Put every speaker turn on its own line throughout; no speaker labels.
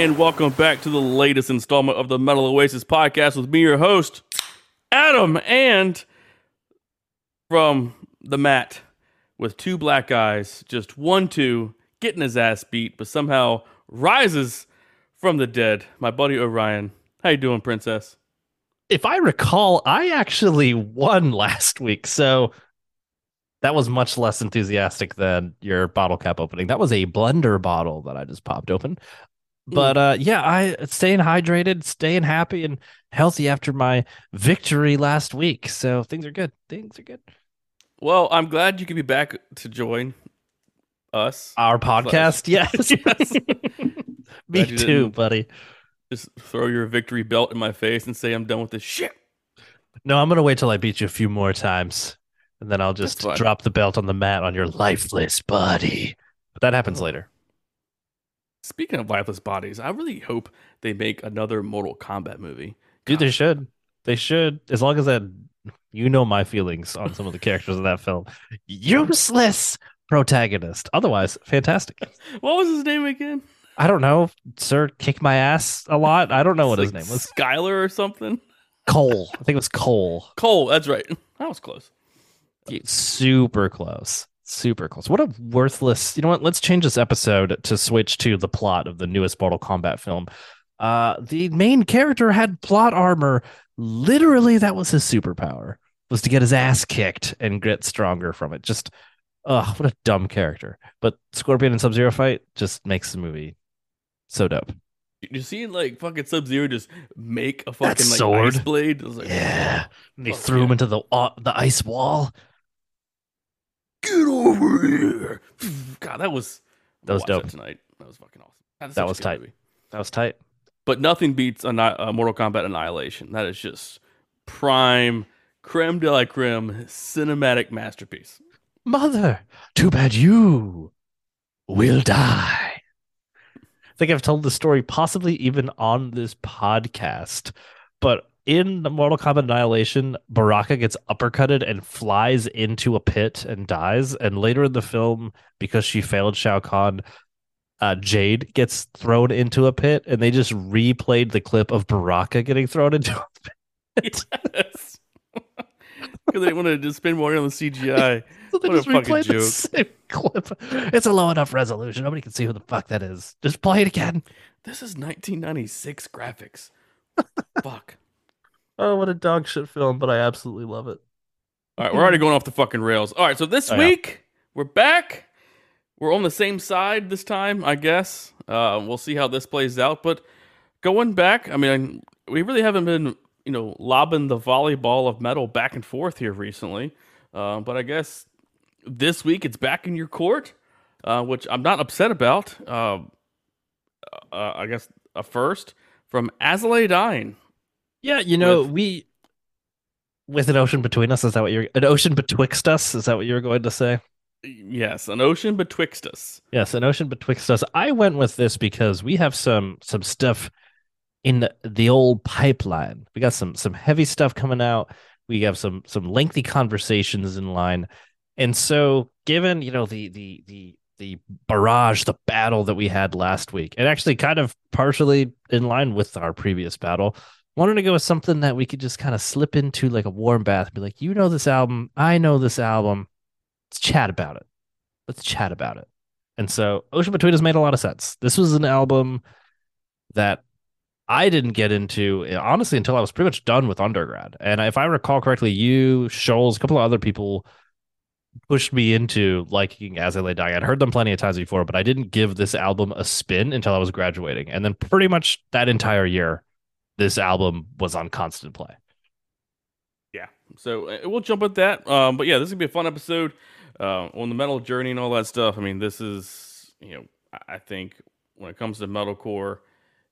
And welcome back to the latest installment of the Metal Oasis podcast with me, your host, Adam, and from the mat with two black eyes, just one, two, getting his ass beat, but somehow rises from the dead. My buddy Orion. How you doing, princess?
If I recall, I actually won last week, so that was much less enthusiastic than your bottle cap opening. That was a blender bottle that I just popped open. But uh, yeah, I staying hydrated, staying happy and healthy after my victory last week. So things are good. Things are good.
Well, I'm glad you could be back to join us.
Our podcast, yes.
Yes.
Me too, buddy.
Just throw your victory belt in my face and say I'm done with this shit.
No, I'm gonna wait till I beat you a few more times, and then I'll just drop the belt on the mat on your lifeless body. But that happens later.
Speaking of lifeless bodies, I really hope they make another Mortal Kombat movie.
Dude, they should. They should. As long as that you know my feelings on some of the characters in that film. Useless protagonist. Otherwise, fantastic.
What was his name again?
I don't know. Sir kick my ass a lot. I don't know what
It's
his name was.
Skylar or something.
Cole. I think it was Cole.
Cole, that's right. That was close.
Super close. Super close. What a worthless. You know what? Let's change this episode to switch to the plot of the newest Mortal Kombat film. Uh, the main character had plot armor. Literally, that was his superpower. Was to get his ass kicked and get stronger from it. Just, ugh, what a dumb character. But Scorpion and Sub Zero fight just makes the movie so dope.
You see, like fucking Sub Zero just make a fucking like
sword.
ice blade. Like,
Yeah, and they threw him into the uh, the ice wall.
Get over here. God, that was
That was
watch
dope.
tonight. That was fucking awesome. That's
That was tight.
movie.
That was tight.
But nothing beats Anni- uh, Mortal Kombat Annihilation. That is just prime creme de la creme cinematic masterpiece.
Mother, too bad you will die. I think I've told the story possibly even on this podcast, but in the Mortal Kombat Annihilation, Baraka gets uppercutted and flies into a pit and dies. And later in the film, because she failed Shao Kahn, uh, Jade gets thrown into a pit, and they just replayed the clip of Baraka getting thrown into a pit.
Yes. Because they wanted to spend more on the CGI.
So they
What
just replayed the same clip. It's a low enough resolution. Nobody can see who the fuck that is. Just play it again.
This is 1996 graphics. Fuck.
Oh, what a dog shit film, but I absolutely love it.
All right, we're already going off the fucking rails. All right, so this
Oh, yeah.
week we're back. We're on the same side this time, I guess. Uh, we'll see how this plays out. But going back, I mean, we really haven't been, you know, lobbing the volleyball of metal back and forth here recently. Uh, but I guess this week it's back in your court, uh, which I'm not upset about. Uh, uh, I guess a first from As I Lay Dying.
Yeah, you know,
With-
we with an ocean between us, is that what you're an ocean betwixt us? Is that what you were going to say?
Yes, an ocean betwixt us.
Yes, an ocean betwixt us. I went with this because we have some some stuff in the, the old pipeline. We got some some heavy stuff coming out. We have some some lengthy conversations in line. And so given, you know, the the the the barrage, the battle that we had last week, and actually kind of partially in line with our previous battle, wanted to go with something that we could just kind of slip into like a warm bath, be like, you know this album, I know this album. Let's chat about it. Let's chat about it. And so Ocean Between Us made a lot of sense. This was an album that I didn't get into eh, honestly until I was pretty much done with undergrad. And if I recall correctly, you, Shoals, a couple of other people pushed me into liking As I Lay Dying. I'd heard them plenty of times before, but I didn't give this album a spin until I was graduating. And then pretty much that entire year, this album was on constant play.
Yeah. So uh, we'll jump at that. Um, but yeah, this is gonna be a fun episode uh, on the metal journey and all that stuff. I mean, this is you know, I- think when it comes to metalcore,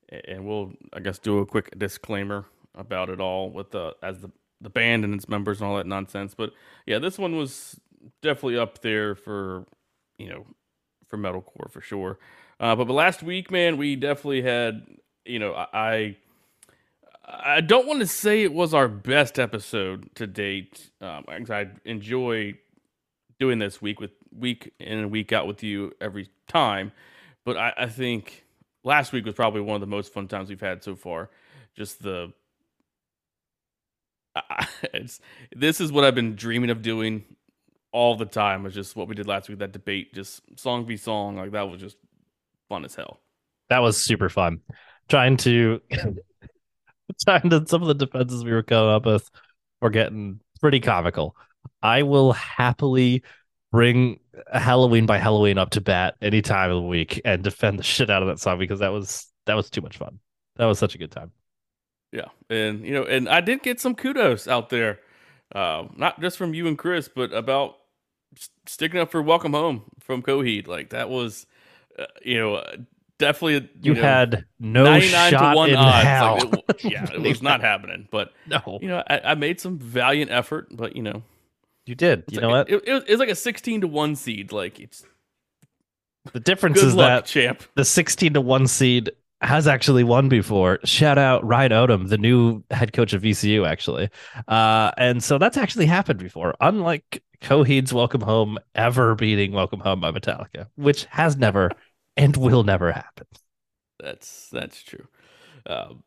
and we'll I guess do a quick disclaimer about it all with the as the the band and its members and all that nonsense. But yeah, this one was definitely up there for you know for metalcore for sure. Uh, but, but last week, man, we definitely had you know I. I I don't want to say it was our best episode to date. Um, I enjoy doing this week with week in and week out with you every time, but I, I think last week was probably one of the most fun times we've had so far. Just the it's this is what I've been dreaming of doing all the time. Was just what we did last week. That debate, just song v song, like that was just fun as hell.
That was super fun. Trying to trying to some of the defenses we were coming up with were getting pretty comical. I will happily bring Halloween by Helloween up to bat any time of the week and defend the shit out of that song because that was that was too much fun. That was such a good time.
Yeah, and you know, and I did get some kudos out there, uh, not just from you and Chris, but about sticking up for Welcome Home from Coheed. Like that was, uh, you know, definitely
you, you know, had no shot to one in odds. hell.
Like it, yeah, it was not happening. But
no,
you know, I, I, made some valiant effort, but you know,
you did. You know
like,
what?
It, it, it's like a sixteen to one seed. Like it's
the difference is
luck,
that
champ.
the sixteen to one seed has actually won before. Shout out Ryan Odom, the new head coach of VCU, actually. Uh, and so that's actually happened before. Unlike Coheed's Welcome Home ever beating Welcome Home by Metallica, which has never and will never happen.
That's that's true. Um,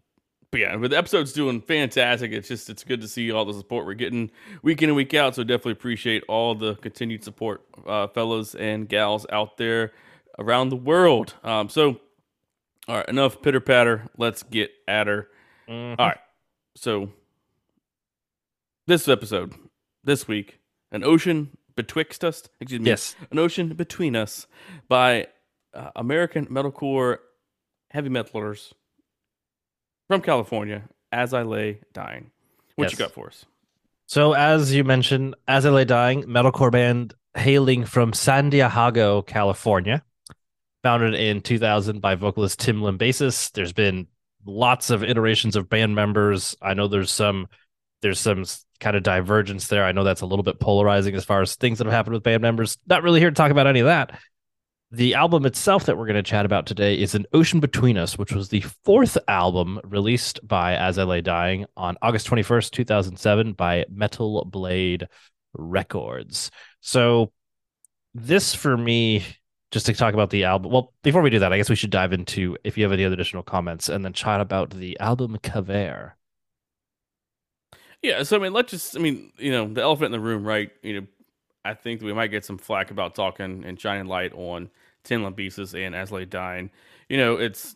but yeah, but the episode's doing fantastic. It's just it's good to see all the support we're getting week in and week out. So definitely appreciate all the continued support, uh, fellas and gals out there around the world. Um, so all right, enough pitter patter. Let's get at her. Mm-hmm. All right. So this episode, this week, an ocean betwixt us. Excuse me.
Yes.
An ocean between us by uh, American metalcore heavy metalers from California. As I lay dying. What yes. you got for us?
So, as you mentioned, As I Lay Dying, metalcore band hailing from San Diego, California founded in 2000 by vocalist Tim Lambesis. There's been lots of iterations of band members. I know there's some there's some kind of divergence there. I know that's a little bit polarizing as far as things that have happened with band members. Not really here to talk about any of that. The album itself that we're going to chat about today is An Ocean Between Us, which was the fourth album released by As I Lay Dying on August 21st, 2007 by Metal Blade Records. So this for me just to talk about the album. Well, before we do that, I guess we should dive into if you have any other additional comments and then chat about the album cover.
Yeah, so I mean, let's just I mean, you know, the elephant in the room, right? You know, I think we might get some flack about talking and shining light on Tim Lambesis and Asley Dying. You know, it's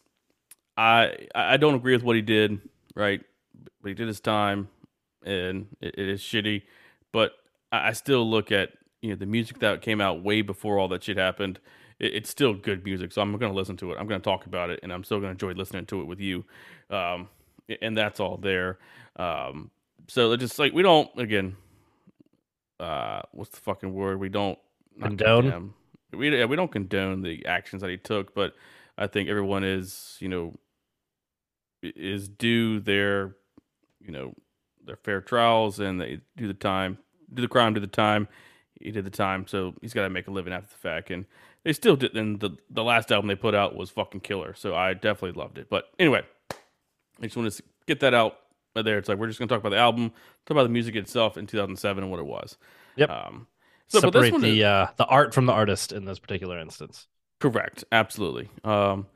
I I don't agree with what he did, right? But he did his time, and it, it is shitty. But I, I still look at you know the music that came out way before all that shit happened it, it's still good music. So I'm going to listen to it. I'm going to talk about it, and I'm still going to enjoy listening to it with you. Um, and that's all there. Um, so just like we don't again. Uh, what's the fucking word? We don't
condone.
We yeah, we don't condone the actions that he took, but I think everyone is you know is due their you know their fair trials and they do the time, do the crime, do the time. He did the time, so he's got to make a living after the fact. And they still did. And the the last album they put out was fucking killer. So I definitely loved it. But anyway, I just want to get that out there. It's like we're just gonna talk about the album, talk about the music itself in 2007 and what it was.
Yep. Um, so separate the is, uh, the art from the artist in this particular instance.
Correct. Absolutely. Um,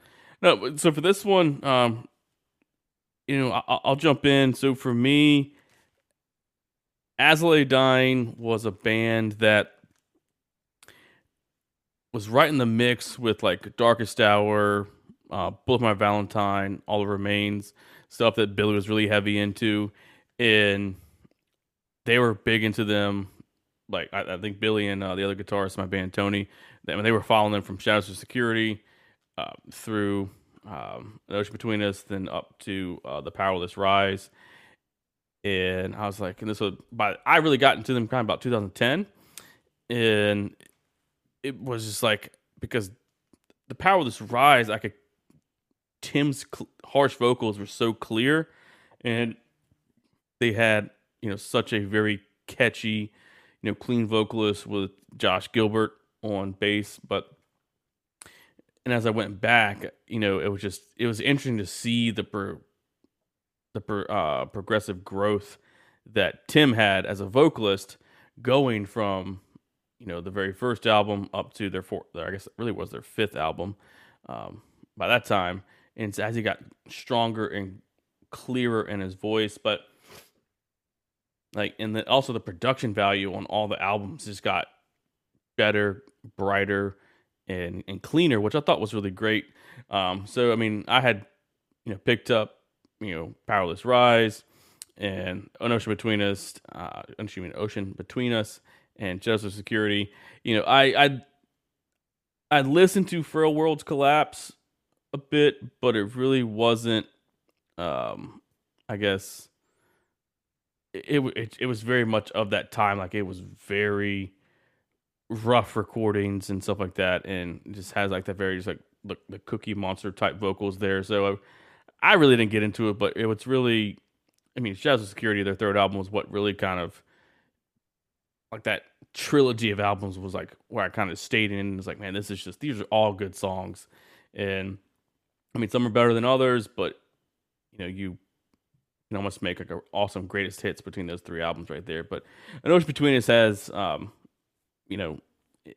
no. So for this one, um, you know, I, I'll jump in. So for me, I Dying was a band that was right in the mix with like Darkest Hour, uh, Bullet My Valentine, All That Remains, stuff that Billy was really heavy into, and they were big into them. Like I, I think Billy and uh, the other guitarist, my band Tony, they, they were following them from Shadows Are Security uh, through um, the Ocean Between Us, then up to uh, the Powerless Rise, and I was like, and this was, but I really got into them kind of about 2010, and it was just like because the Powerless rise, I could Tim's cl- harsh vocals were so clear, and they had you know such a very catchy, you know, clean vocalist with Josh Gilbert on bass, but and as I went back, you know, it was just it was interesting to see the pro, the pro, uh, progressive growth that Tim had as a vocalist, going from you know the very first album up to their fourth. I guess it really was their fifth album um, by that time, and as he got stronger and clearer in his voice, but like and then also the production value on all the albums just got better, brighter, and and cleaner, which I thought was really great. Um, so I mean, I had you know picked up you know Powerless Rise and An Ocean Between Us, uh, excuse Ocean Between Us and Justice Security. You know, I I I listened to Frail Words Collapse a bit, but it really wasn't. Um, I guess it, it it was very much of that time. Like it was very rough recordings and stuff like that, and just has like that very just like the, the Cookie Monster type vocals there. So I, I really didn't get into it, but it was really, I mean, Shadows Are Security, their third album, was what really kind of like that trilogy of albums was like where I kind of stayed in and was like, man, this is just these are all good songs, and I mean, some are better than others, but you know, you can almost make like an awesome greatest hits between those three albums right there. But An Ocean Between Us has, um, you know,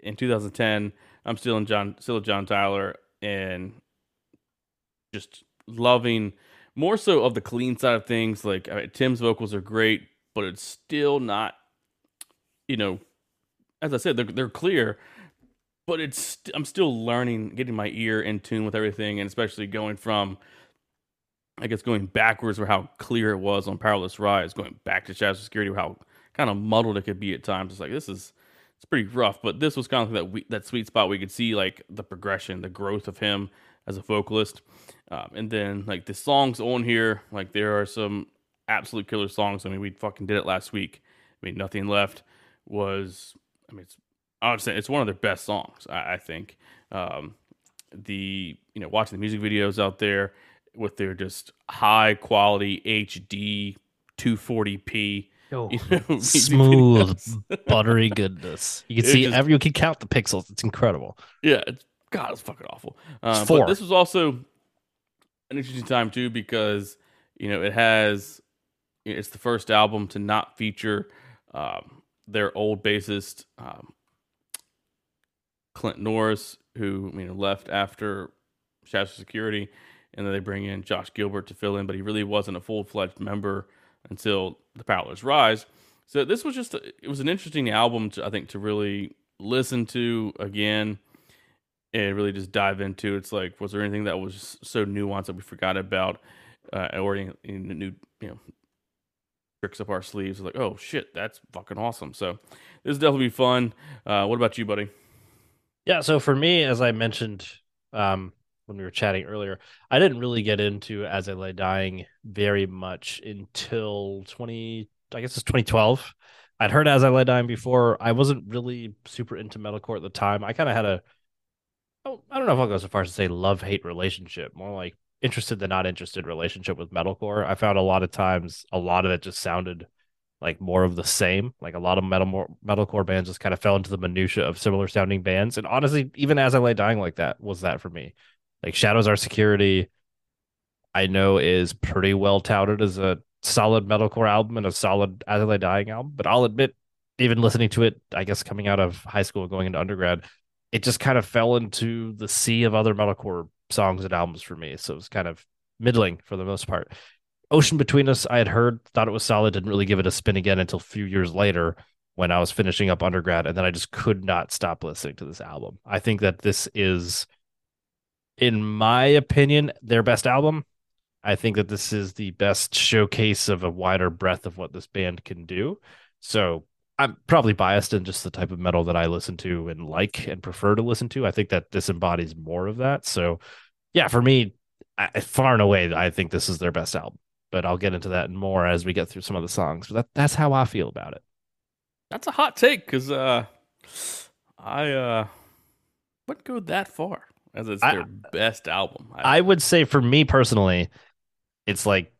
in 2010, I'm still in John, still John Tyler, and just loving more so of the clean side of things. Like I mean, Tim's vocals are great, but it's still not, you know, as I said, they're they're clear, but it's I'm still learning, getting my ear in tune with everything, and especially going from I guess going backwards or how clear it was on Powerless Rise, going back to Shadow Security, how kind of muddled it could be at times. It's like this is it's pretty rough, but this was kind of that we, that sweet spot we could see like the progression, the growth of him as a vocalist, um, and then like the songs on here, like there are some absolute killer songs. I mean, we fucking did it last week. I mean, nothing left was. I mean, it's I would say it's one of their best songs. I, I think um, the you know watching the music videos out there with their just high quality HD 240p.
Oh, you know, smooth, buttery goodness. You can see just, every, you can count the pixels. It's incredible.
Yeah, it's, God, it's fucking awful. Um, but this was also an interesting time too because you know it has it's the first album to not feature um, their old bassist um, Clint Norris, who you know left after Shadow Security and then they bring in Josh Gilbert to fill in, but he really wasn't a full fledged member until The Powerless Rise. So this was just a, it was an interesting album to I think to really listen to again and really just dive into. It's like was there anything that was so nuanced that we forgot about, uh, or any, any new you know tricks up our sleeves? Like oh shit, that's fucking awesome. So this is definitely fun. Uh, what about you, buddy?
Yeah, so for me, as I mentioned, um, when we were chatting earlier, I didn't really get into As I Lay Dying very much until 20, I guess it's 2012. I'd heard As I Lay Dying before. I wasn't really super into metalcore at the time. I kind of had a, I don't know if I'll go so far as to say love hate relationship, more like interested than not interested relationship with metalcore. I found a lot of times a lot of it just sounded like more of the same. Like a lot of metal metalcore bands just kind of fell into the minutia of similar sounding bands. And honestly, even as I lay dying like that was that for me. Like Shadows Are Security, I know is pretty well touted as a solid metalcore album and a solid As I Dying album. But I'll admit, even listening to it, I guess coming out of high school and going into undergrad, it just kind of fell into the sea of other metalcore songs and albums for me. So it was kind of middling for the most part. Ocean Between Us, I had heard, thought it was solid, didn't really give it a spin again until a few years later when I was finishing up undergrad. And then I just could not stop listening to this album. I think that this is in my opinion, their best album. I think that this is the best showcase of a wider breadth of what this band can do. So I'm probably biased in just the type of metal that I listen to and like and prefer to listen to. I think that this embodies more of that. So, yeah, for me, I, far and away, I think this is their best album. But I'll get into that more as we get through some of the songs. But that, that's how I feel about it.
That's a hot take because uh, I uh, wouldn't go that far as it's their I, best album.
I, I would say for me personally, it's like,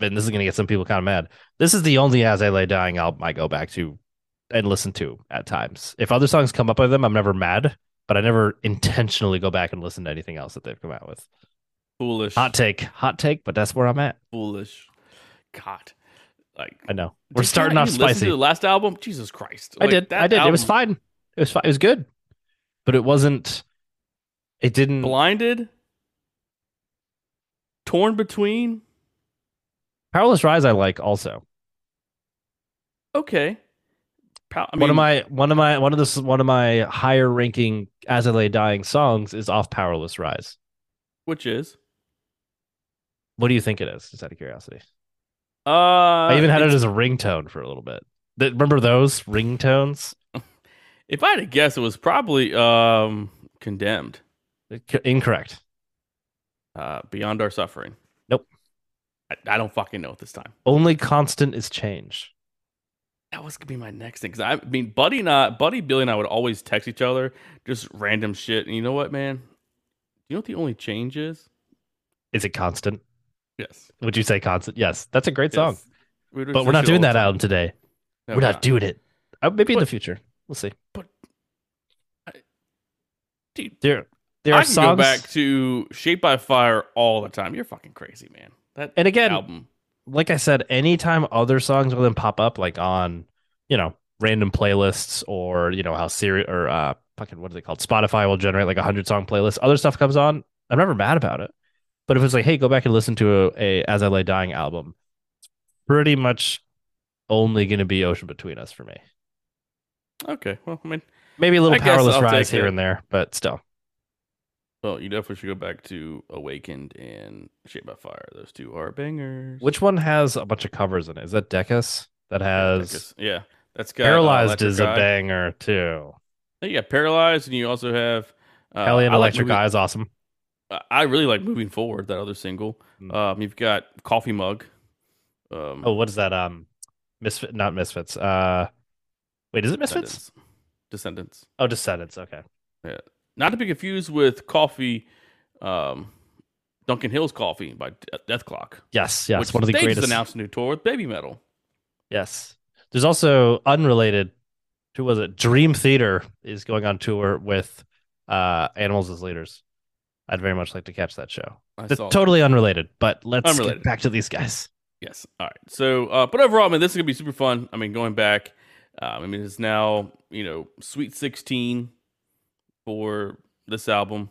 and this is going to get some people kind of mad. This is the only As I Lay Dying album I go back to and listen to at times. If other songs come up with them, I'm never mad, but I never intentionally go back and listen to anything else that they've come out with.
Foolish.
Hot take, hot take, but that's where I'm at.
Foolish. God. Like
I know we're starting off spicy.
the last album, Jesus Christ!
Like, I did. I did. Album... It was fine. It was fine. It was good, but it wasn't. It didn't.
Blinded. torn between.
Powerless Rise, I like also.
Okay. I
one of my one of my one of this one of my higher ranking As I Lay Dying songs is off Powerless Rise.
which is
What do you think it is? Just out of curiosity.
uh,
I even had it as a ringtone for a little bit. Remember those ringtones?
If I had to guess, it was probably um condemned.
Incorrect.
Uh, beyond our suffering.
Nope.
I, I don't fucking know at this time.
Only constant is change.
That was gonna be my next thing. Cause I mean, Buddy and I, Buddy, Billy, and I would always text each other just random shit. And you know what, man? You know what the only change is?
Is it constant?
Yes.
Would you say constant? Yes, that's a great song.
We
But we're not doing that album today.
No,
we're not doing it. Uh, maybe in the future. We'll see.
But, Dude,
There, there
I
are
can
songs.
go back to Shaped by Fire all the time. You're fucking crazy, man. That
and again,
album.
like I said, anytime other songs will then pop up, like on, you know, random playlists or you know how Siri or uh fucking what is it called? Spotify will generate like a hundred song playlist. Other stuff comes on. I'm never mad about it. But if it's like, hey, go back and listen to a, a As I Lay Dying album, it's pretty much only going to be Ocean Between Us for me.
Okay. Well, I mean,
Maybe a little
I
Powerless Rise here
it.
and there, but still.
Well, you definitely should go back to Awakened and Shaped by Fire. Those two are bangers.
Which one has a bunch of covers in it? Is that Decas? That has
Decas. yeah, that's got uh,
Paralyzed is a banger too.
Yeah, Paralyzed, and you also have uh, like
Electric
Moving-
Eye is awesome.
I- really like moving forward. That other single.
Mm.
Um, you've got Coffee Mug. Um,
Oh, what is that? Um, Misfit, not Misfits. Uh, wait, is it Misfits?
Descendents. Descendents.
Oh, Descendents. Okay.
Not to be confused with Coffee, um, Duncan Hill's Coffee by Dethklok.
Yes, yes,
which
one of the greatest.
announced a new tour with Babymetal.
Yes, there's also unrelated. Who was it? Dream Theater is going on tour with uh Animals as Leaders. I'd very much like to catch that show.
I
It's
saw that.
totally unrelated, but let's
Unrelated.
get back to these guys.
Yes. All right. So, uh, but overall, I mean, this is gonna be super fun. I mean, going back, um, I mean, it's now you know Sweet Sixteen for this album.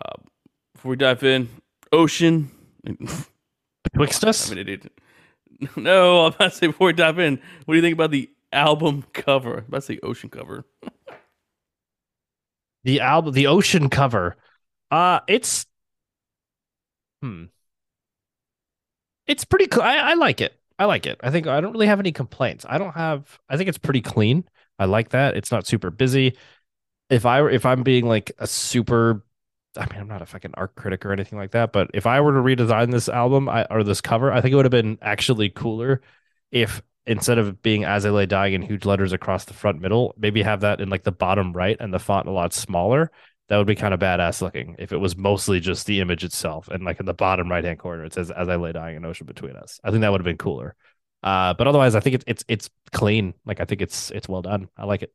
Uh, before we dive in, Ocean.
Betwixt us,
I mean, it, it, no, I'm about to say before we dive in, what do you think about the album cover? I'm about to say Ocean cover.
the album, the ocean cover. Uh it's hmm. It's pretty cool. I, I like it. I like it. I think I don't really have any complaints. I don't have I think it's pretty clean. I like that. It's not super busy. If I were if I'm being like a super I mean, I'm not a fucking art critic or anything like that, but if I were to redesign this album I, or this cover, I think it would have been actually cooler if instead of being as I lay dying in huge letters across the front middle, maybe have that in like the bottom right and the font a lot smaller. That would be kind of badass looking if it was mostly just the image itself and like in the bottom right hand corner it says as I lay dying in ocean between us. I think that would have been cooler. Uh, but otherwise I think it's it's it's clean. Like I think it's it's well done. I like it.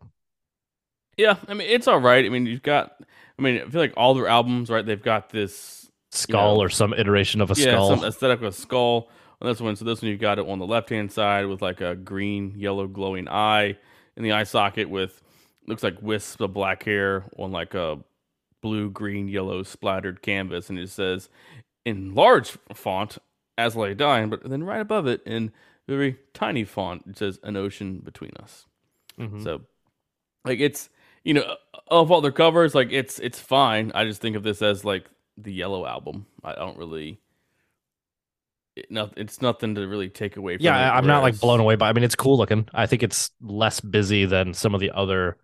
Yeah, I mean, it's all right. I mean, you've got. I mean, I feel like all their albums, right? They've got this
Skull
Yeah.
or some iteration of a
yeah,
skull.
some aesthetic of a skull on this one. So this one you've got it on the left hand side with like a green, yellow, glowing eye in the eye socket with looks like wisps of black hair on like a blue, green, yellow splattered canvas, and it says in large font "As Lay Dying," but then right above it in very tiny font it says "An Ocean Between Us."
Mhm.
So, like, it's you know, of all their covers, like it's it's fine. I just think of this as like the Yellow album. I don't really. It, no, it's nothing to really take away from.
yeah,
it,
I'm not like blown away by. I mean, it's cool looking. I think it's less busy than some of the other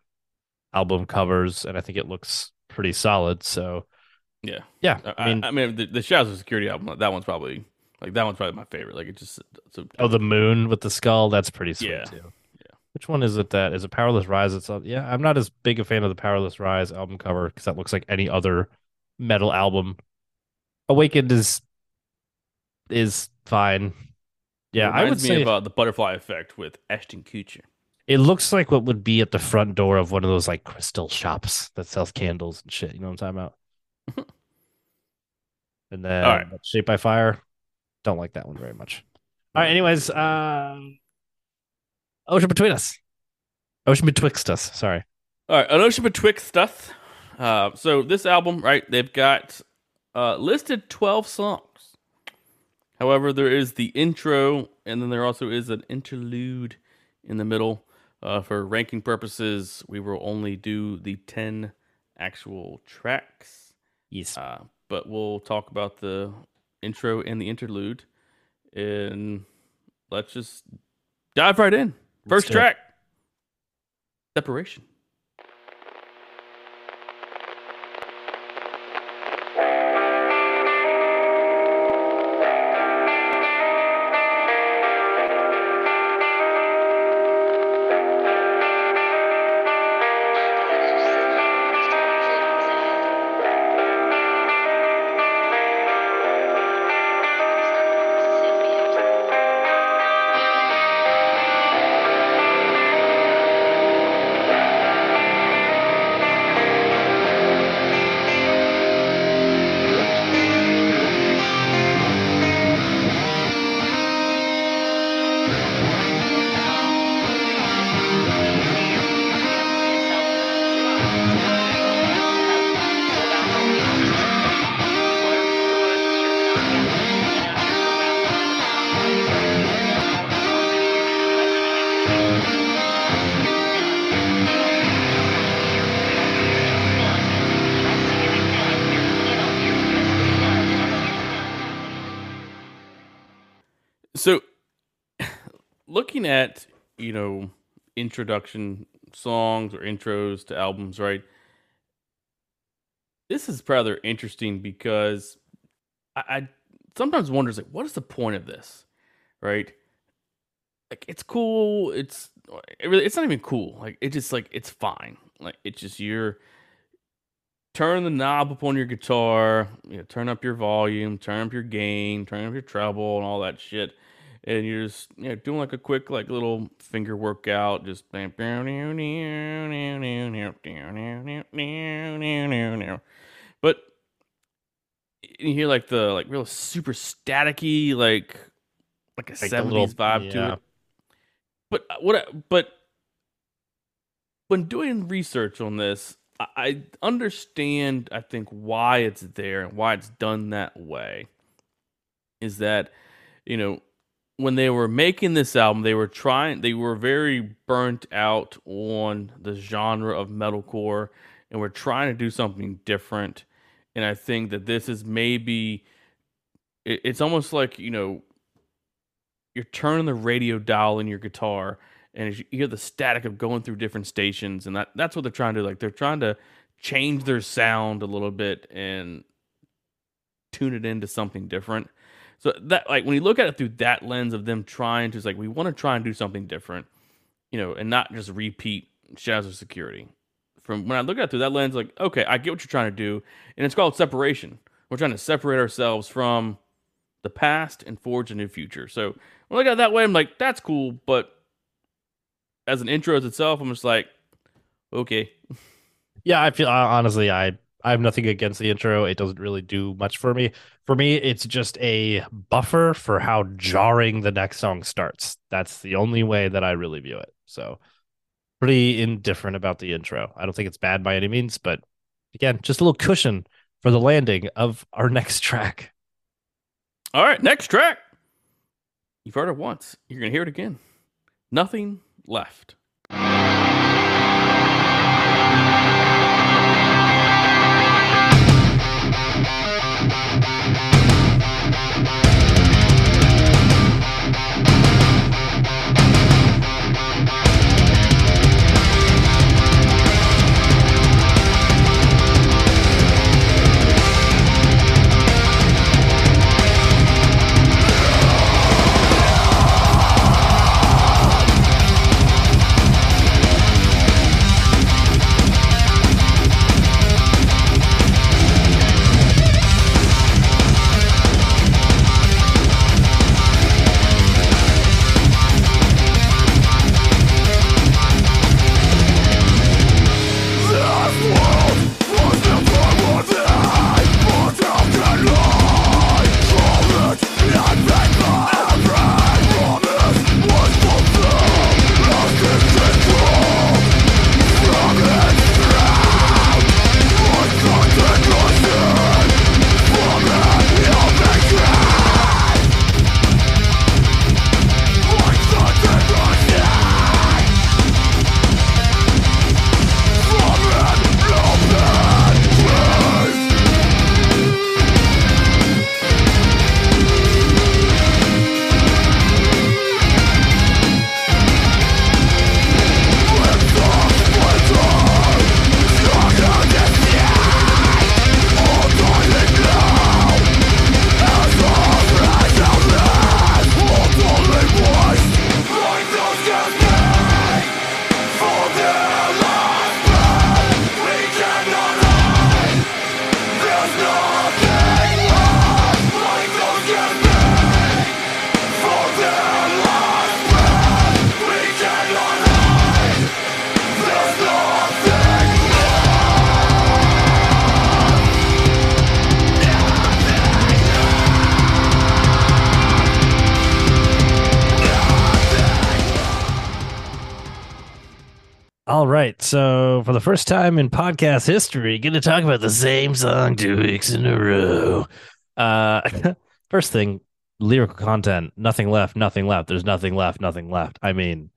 album covers, and I think it looks pretty solid. So
Yeah,
yeah,
I,
I mean,
I mean, the, the Shadows Are Security album. That one's probably like that one's probably my favorite. Like it just so
oh, the moon with the skull, that's pretty sweet
Yeah,
too. Which one is it? That is it. Powerless Rise. It's yeah. I'm not as big a fan of the Powerless Rise album cover because that looks like any other metal album. Awakened is is fine. Yeah, I would say
uh, the Butterfly Effect with Ashton Kutcher.
It looks like what would be at the front door of one of those like crystal shops that sells candles and shit. You know what I'm talking about? and then
All right.
Shaped by Fire. Don't like that one very much. All right. Anyways, um, Ocean Between Us. Ocean Betwixt Us. Sorry.
All right, An Ocean Betwixt Us. Uh, so this album, right? They've got uh, listed twelve songs. However, there is the intro, and then there also is an interlude in the middle. Uh, for ranking purposes, we will only do the 10 actual tracks.
Yes.
Uh, but we'll talk about the intro and the interlude. And let's just dive right in.
Let's
First
do it.
track Separation. Introduction songs or intros to albums, right? This is rather interesting because I, I sometimes wonder, like, what is the point of this, right? Like, it's cool. It's it really, it's not even cool. Like, it just like it's fine. Like, it's just you're turn the knob up on your guitar, you know, turn up your volume, turn up your gain, turn up your treble, and all that shit. And you're just you know doing like a quick like little finger workout, just but you hear like the like real super staticky like like a
Like
seventies
little-
vibe to it. But uh, what? But when doing research on this, I- I understand. I think why it's there and why it's done that way is that you know when they were making this album, they were trying. They were very burnt out on the genre of metalcore, and were trying to do something different. And I think that this is maybe. it- It's almost like you know you're turning the radio dial in your guitar and you hear the static of going through different stations and that that's what they're trying to do like they're trying to change their sound a little bit and tune it into something different so that like when you look at it through that lens of them trying to it's like we want to try and do something different you know and not just repeat shadows of security from when i look at it through that lens like okay i get what you're trying to do and it's called separation we're trying to separate ourselves from the past and forge a new future. So when I look at it that way, I'm like, that's cool. But as an intro as itself, I'm just like, okay.
Yeah, I feel honestly, I I have nothing against the intro. It doesn't really do much for me. For me, it's just a buffer for how jarring the next song starts. That's the only way that I really view it. So, pretty indifferent about the intro. I don't think it's bad by any means, but again, just a little cushion for the landing of our next track.
All right, next track. You've heard it once. You're gonna hear it again. Nothing left.
First time in podcast history, going to talk about the same song two weeks in a row. Uh, first thing, lyrical content, nothing left, nothing left. There's nothing left, nothing left. I mean,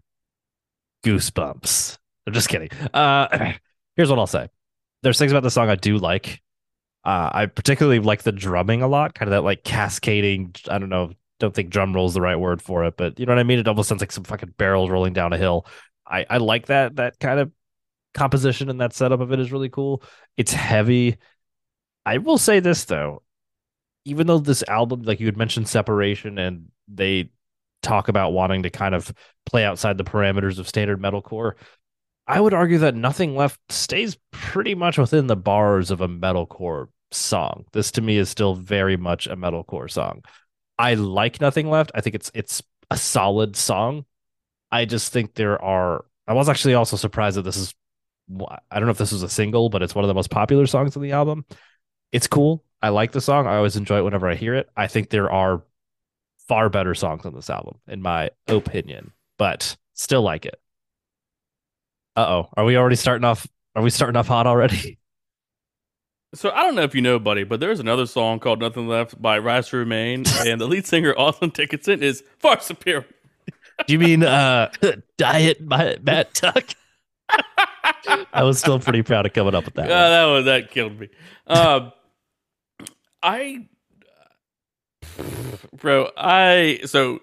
goosebumps. I'm just kidding. Uh, here's what I'll say. There's things about the song I do like. Uh, I particularly like the drumming a lot, kind of that like cascading. I don't know, don't think drum roll is the right word for it, but you know what I mean. It almost sounds like some fucking barrels rolling down a hill. I I like that that kind of composition and that setup of it is really cool. It's heavy. I will say this though, even though this album, like you had mentioned, separation, and they talk about wanting to kind of play outside the parameters of standard metalcore. I would argue that Nothing Left stays pretty much within the bars of a metalcore song. This to me is still very much a metalcore song. I like Nothing Left. I think it's it's a solid song. I just think there are. I was actually also surprised that this is. I don't know if this was a single, but it's one of the most popular songs on the album. It's cool. I like the song. I always enjoy it whenever I hear it. I think there are far better songs on this album, in my opinion, but still like it. Uh oh, are we already starting off? Are we starting off hot already?
So I don't know if you know, buddy, but there's another song called "Nothing Left" by Rise to Remain, and the lead singer Austin Dickinson is far superior.
Do you mean uh, Diet by Matt Tuck? I was still pretty proud of coming up with that.
Uh, that was that killed me. Uh, I, bro, I so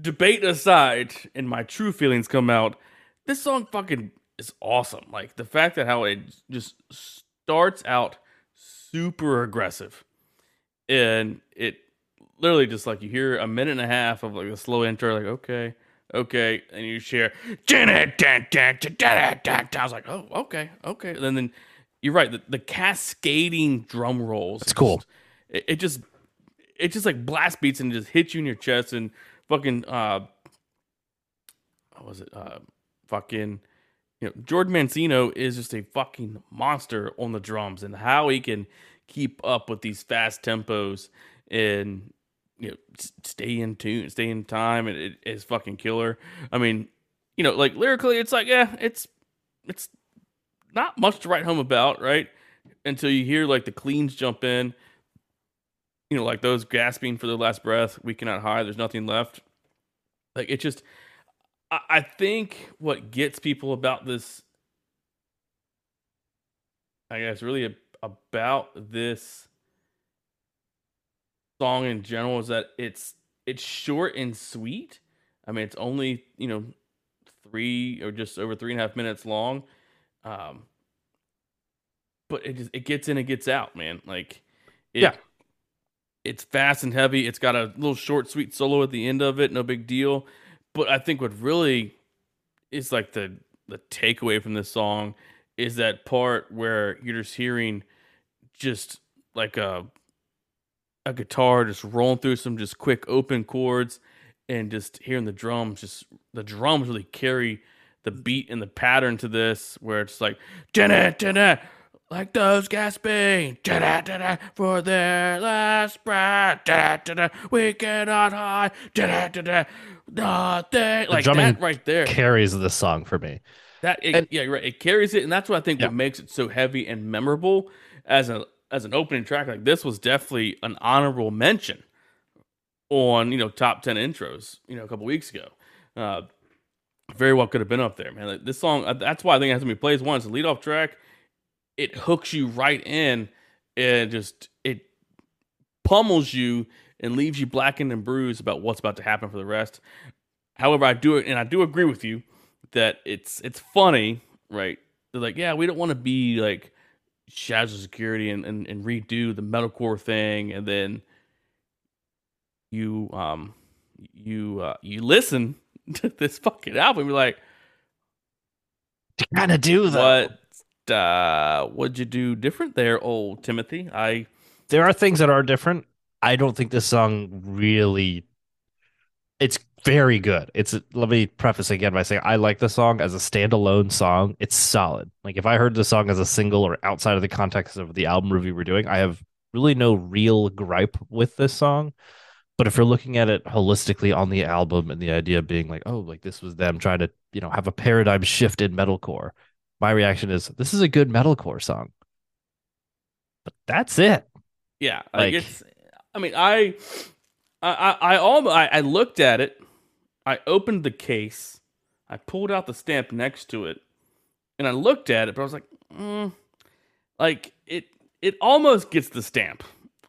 debate aside, and my true feelings come out. This song fucking is awesome. Like the fact that how it just starts out super aggressive, and it literally just like you hear a minute and a half of like a slow intro, like okay, okay, and you share. I was like, oh, okay, okay. And then you're right. The, the cascading drum rolls.
It's cool.
Just, it, it, just it just like blast beats and just hits you in your chest and fucking uh, what was it? Uh, fucking you know, Jordan Mancino is just a fucking monster on the drums and how he can keep up with these fast tempos and you know stay in tune, stay in time, and it is fucking killer. I mean, you know, like lyrically, it's like yeah, it's it's not much to write home about, right? Until you hear like the cleans jump in, you know, like those gasping for their last breath. We cannot hide. There's nothing left. Like it just I think what gets people about this, I guess, really about this song in general is that it's it's short and sweet. I mean, it's only you know three or just over three and a half minutes long, um, but it just it gets in and gets out, man. Like, it,
yeah,
it's fast and heavy. It's got a little short, sweet solo at the end of it. No big deal. But I think what really is like the the takeaway from this song is that part where you're just hearing just like a a guitar just rolling through some just quick open chords and just hearing the drums just the drums really carry the beat and the pattern to this where it's like da da da, like those gasping da da da for their last breath da da da. we cannot hide da da da. nothing like that right there
carries the song for me.
That it, and, yeah, right. It carries it, and that's what I think yeah. what makes it so heavy and memorable as a as an opening track. Like this was definitely an honorable mention on you know top ten intros. You know, a couple weeks ago. Uh, very well could have been up there, man. Like, this song, uh, that's why I think it has to be plays once. The lead off track, it hooks you right in and just it pummels you and leaves you blackened and bruised about what's about to happen for the rest. However, I do it, and I do agree with you that it's it's funny, right? They're like, yeah, we don't want to be like Shadows Are Security and, and, and redo the metalcore thing, and then you um you uh, you listen to this fucking album, you're like,
kind of do
though. What uh, what'd you do different there, old Timothy? I
there are things that are different. I don't think this song really it's very good. It's let me preface again by saying I like the song as a standalone song. It's solid. Like if I heard the song as a single or outside of the context of the album review we're doing, I have really no real gripe with this song. But if you're looking at it holistically on the album and the idea being like, oh, like this was them trying to, you know, have a paradigm shift in metalcore, my reaction is this is a good metalcore song. But that's it.
Yeah, like,
Like-
it's. I mean, I, I, I, I, I, I looked at it. I opened the case. I pulled out the stamp next to it, and I looked at it. But I was like, mm, like it. It almost gets the stamp.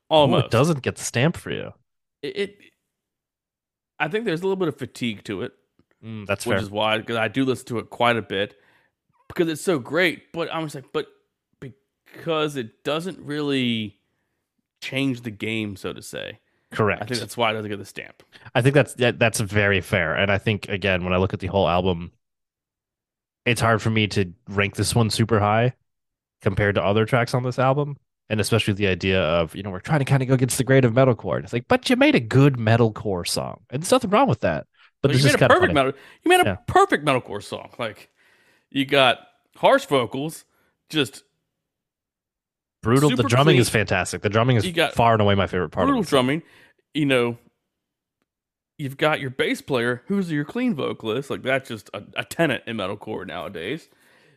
Oh,
Almost.
it doesn't get the stamp for you.
It, it. I think there's a little bit of fatigue to it,
Mm, that's
which
fair.
is why because I do listen to it quite a bit because it's so great. But I'm just like, but because it doesn't really change the game, so to say.
Correct.
I think that's why it doesn't get the stamp.
I think that's that, that's very fair. And I think again, when I look at the whole album, it's hard for me to rank this one super high compared to other tracks on this album. And especially the idea of, you know, we're trying to kind of go against the grade of metalcore. And it's like, but you made a good metalcore song. And there's nothing wrong with that. But it's
you
just
made a perfect metal. You made a
Yeah.
perfect metalcore song. Like you got harsh vocals, just
brutal. The drumming
clean.
is fantastic. The drumming is
You got
far and away my favorite part
brutal drumming. You know, you've got your bass player who's your clean vocalist. Like that's just a, a tenet in metalcore nowadays.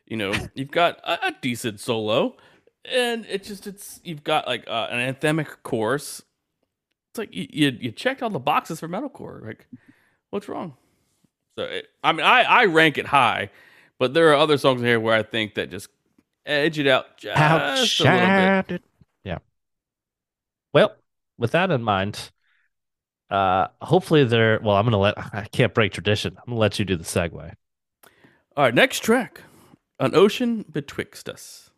You know, you've got a, a decent solo, and it's just it's you've got like uh, an anthemic chorus. It's like you, you you checked all the boxes for metalcore. Like, what's wrong? So it, I mean, I I rank it high, but there are other songs in here where I think that just edge it out just a little bit.
Yeah. Well, with that in mind, uh, hopefully they're. Well, I'm gonna let. I can't break tradition. I'm gonna let you do the segue.
All right, next track, an ocean betwixt us.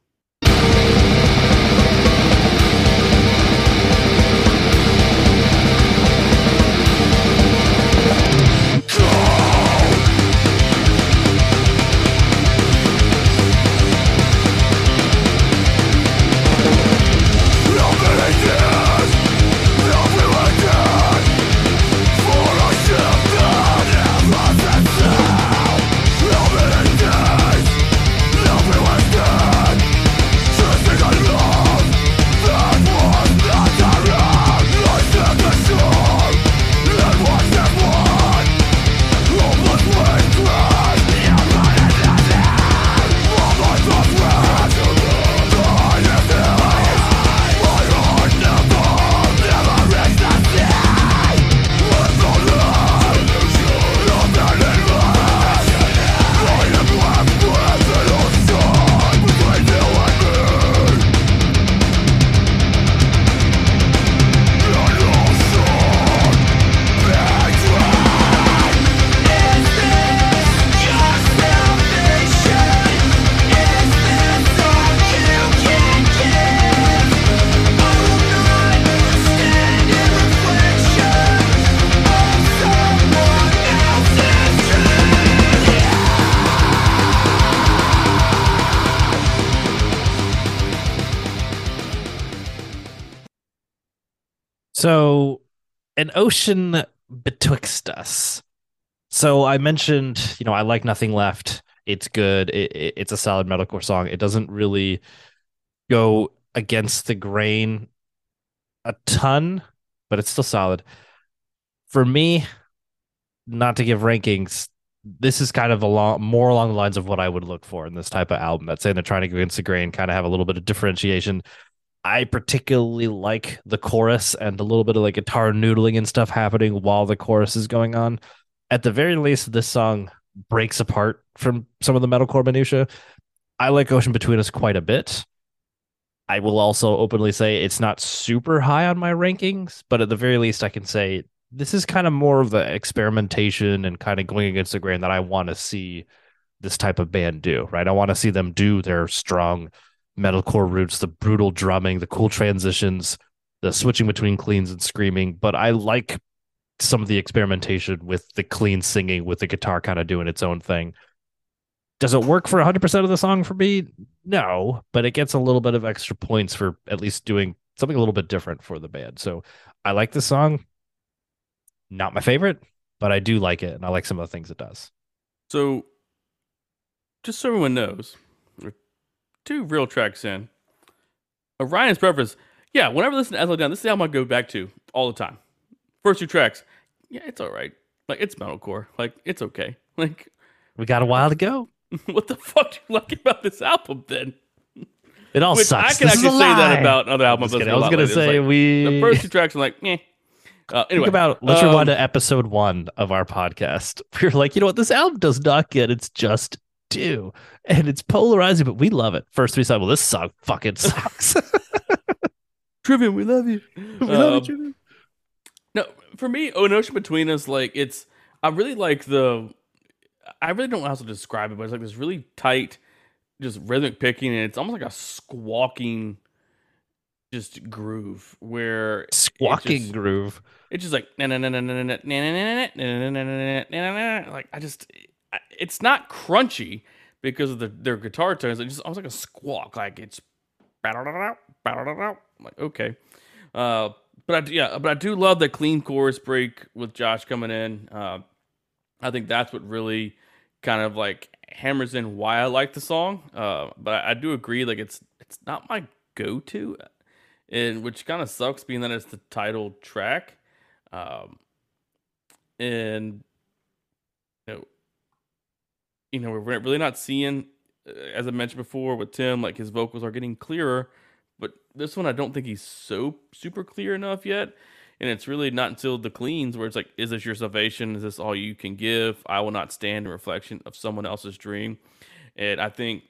An ocean betwixt us. So I mentioned, you know, I like nothing left. It's good. It, it- it's a solid metalcore song. It doesn't really go against the grain a ton, but it's still solid. For me, not to give rankings, this is kind of along more along the lines of what I would look for in this type of album. That's saying they're trying to go against the grain, kind of have a little bit of differentiation. I particularly like the chorus and a little bit of like guitar noodling and stuff happening while the chorus is going on. At the very least, this song breaks apart from some of the metalcore minutia. I like Ocean Between Us quite a bit. I will also openly say it's not super high on my rankings, but at the very least, I can say this is kind of more of the experimentation and kind of going against the grain that I want to see this type of band do, right? I want to see them do their strong metalcore roots, the brutal drumming, the cool transitions, the switching between cleans and screaming. But I like some of the experimentation with the clean singing, with the guitar kind of doing its own thing. Does it work for 100% of the song for me? No, but it gets a little bit of extra points for at least doing something a little bit different for the band. So I like this song. Not my favorite, but I do like it, and I like some of the things it does.
So, just so everyone knows, two real tracks in. Orion's preference, yeah, whenever I listen to Ezo Down, this is the album I go back to all the time. First two tracks, yeah, it's all right. Like, it's metalcore. Like, it's okay. Like,
We got a while to go.
what the fuck do you like about this album then?
It all
Which
sucks.
I can
This is
actually say that about other albums.
Just kidding.
a
I was gonna say
like,
we
the first two tracks are like, eh. Uh, anyway,
Think about let's
um,
rewind to episode one of our podcast. We were like, you know what, this album does not get its just due. And it's polarizing, but we love it. First three songs, well, this song fucking sucks.
Trivium, we love you.
We love
Um,
each other.
No, for me, an ocean between us, like it's. I really like the. I really don't know how to describe it, but it's like this really tight, just rhythmic picking, and it's almost like a squawking, just groove where it
Squawking
just-
groove.
It's just like na na na na na na na na na na na na na na na. Like I just, I- it's not crunchy because of the, their guitar tones. It's just almost like a squawk. Like it's, like okay. Uh, but I yeah, but I do love that clean chorus break with Josh coming in. Uh, I think that's what really kind of like hammers in why I like the song. Uh, but I, do agree, like it's it's not my go-to, and which kind of sucks, being that it's the title track. Um, and you know, you know, we're really not seeing, uh, as I mentioned before with Tim, like his vocals are getting clearer. But this one, I don't think he's so super clear enough yet. And it's really not until the cleans where it's like, is this your salvation? Is this all you can give? I will not stand in reflection of someone else's dream. And I think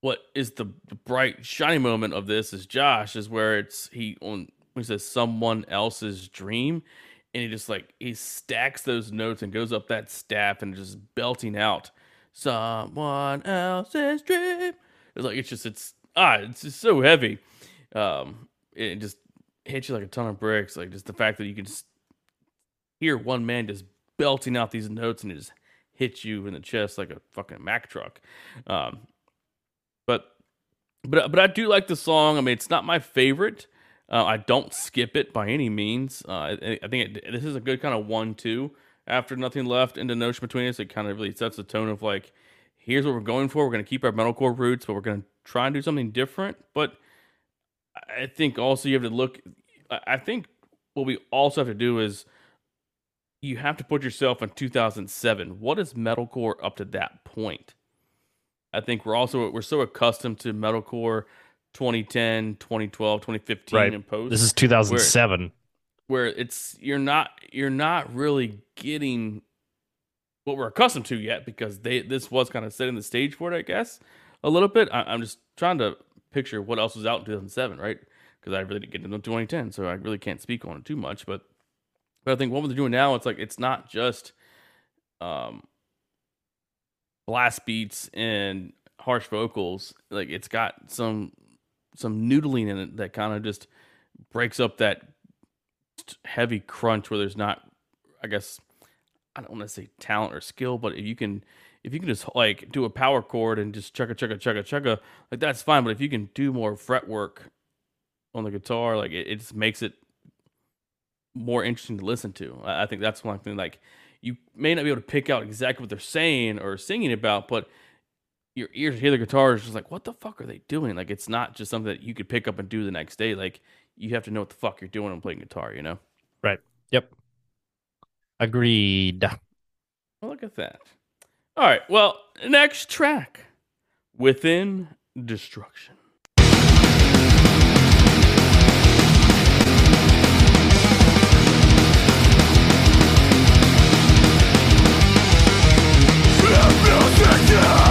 what is the, bright, shiny moment of this is Josh, is where it's he on he says someone else's dream. And he just like he stacks those notes and goes up that staff and just belting out someone else's dream. It's like it's just it's ah it's just so heavy. Um it just hits you like a ton of bricks. Like just the fact that you can just hear one man just belting out these notes and it just hits you in the chest like a fucking Mack truck. Um but but but I do like the song. I mean, it's not my favorite. Uh, I don't skip it by any means. Uh, I, I think it, this is a good kind of one-two. After nothing left into Ocean Between Us, it kind of really sets the tone of like, here's what we're going for. We're going to keep our metalcore roots, but we're going to try and do something different. But I think also you have to look. I think what we also have to do is you have to put yourself in 2007. What is metalcore up to that point? I think we're also we're so accustomed to metalcore 2010, 2012, 2015
Right.
and post
This is 2007.
where it's you're not you're not really getting what we're accustomed to yet because they this was kind of setting the stage for it, I guess, a little bit. I, I'm just trying to picture what else was out in 2007, right? Because I really didn't get into 2010, so I really can't speak on it too much. But but I think what they're doing now, it's like it's not just um blast beats and harsh vocals. Like it's got some some noodling in it that kind of just breaks up that heavy crunch where there's not i guess i don't want to say talent or skill but if you can if you can just like do a power chord and just chugga chugga chugga chugga like that's fine but if you can do more fret work on the guitar like it, it just makes it more interesting to listen to. I, I think that's one thing like you may not be able to pick out exactly what they're saying or singing about but your ears hear the guitar is just like what the fuck are they doing like it's not just something that you could pick up and do the next day like you have to know what the fuck you're doing when playing guitar you know
Right. Yep. Agreed.
Well, look at that. All right. Well, next track Within Destruction.
Forgiveness,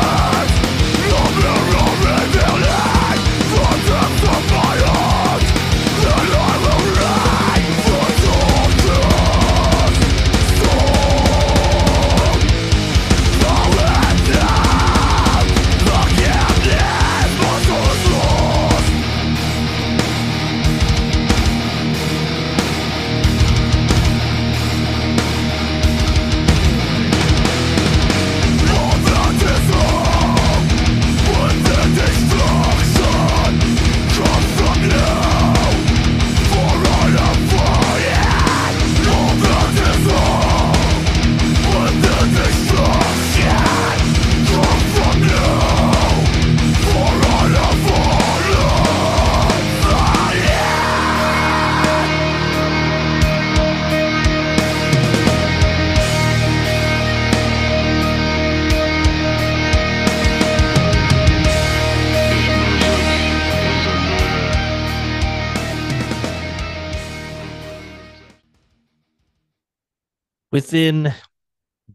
within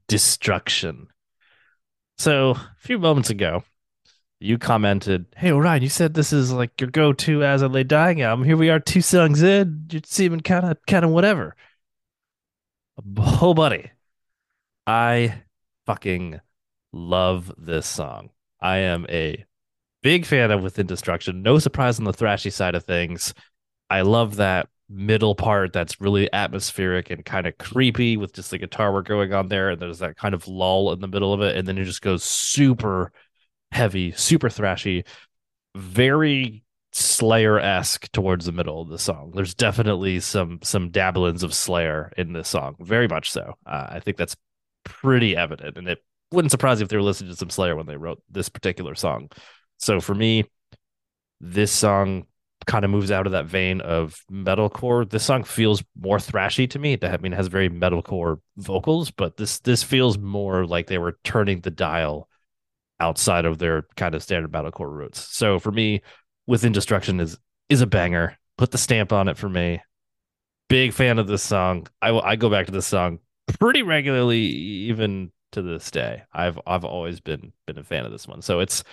destruction. So a few moments ago, you commented, "Hey Orion, you said this is like your go-to as I lay dying album. Here we are, two songs in. You're seeming kind of, kind of whatever." Oh, buddy, I fucking love this song. I am a big fan of Within Destruction. No surprise on the thrashy side of things. I love that middle part that's really atmospheric and kind of creepy with just the guitar work going on there. And there's that kind of lull in the middle of it. And then it just goes super heavy, super thrashy, very Slayer esque towards the middle of the song. There's definitely some some dabblings of Slayer in this song, very much so. Uh, I think that's pretty evident, and it wouldn't surprise me if they were listening to some Slayer when they wrote this particular song. So for me, this song kind of moves out of that vein of metalcore. This song feels more thrashy to me. I mean, it has very metalcore vocals, but this this feels more like they were turning the dial outside of their kind of standard metalcore roots. So for me, Within Destruction is is a banger. Put the stamp on it for me. Big fan of this song. I I go back to this song pretty regularly, even to this day. I've I've always been been a fan of this one. So it's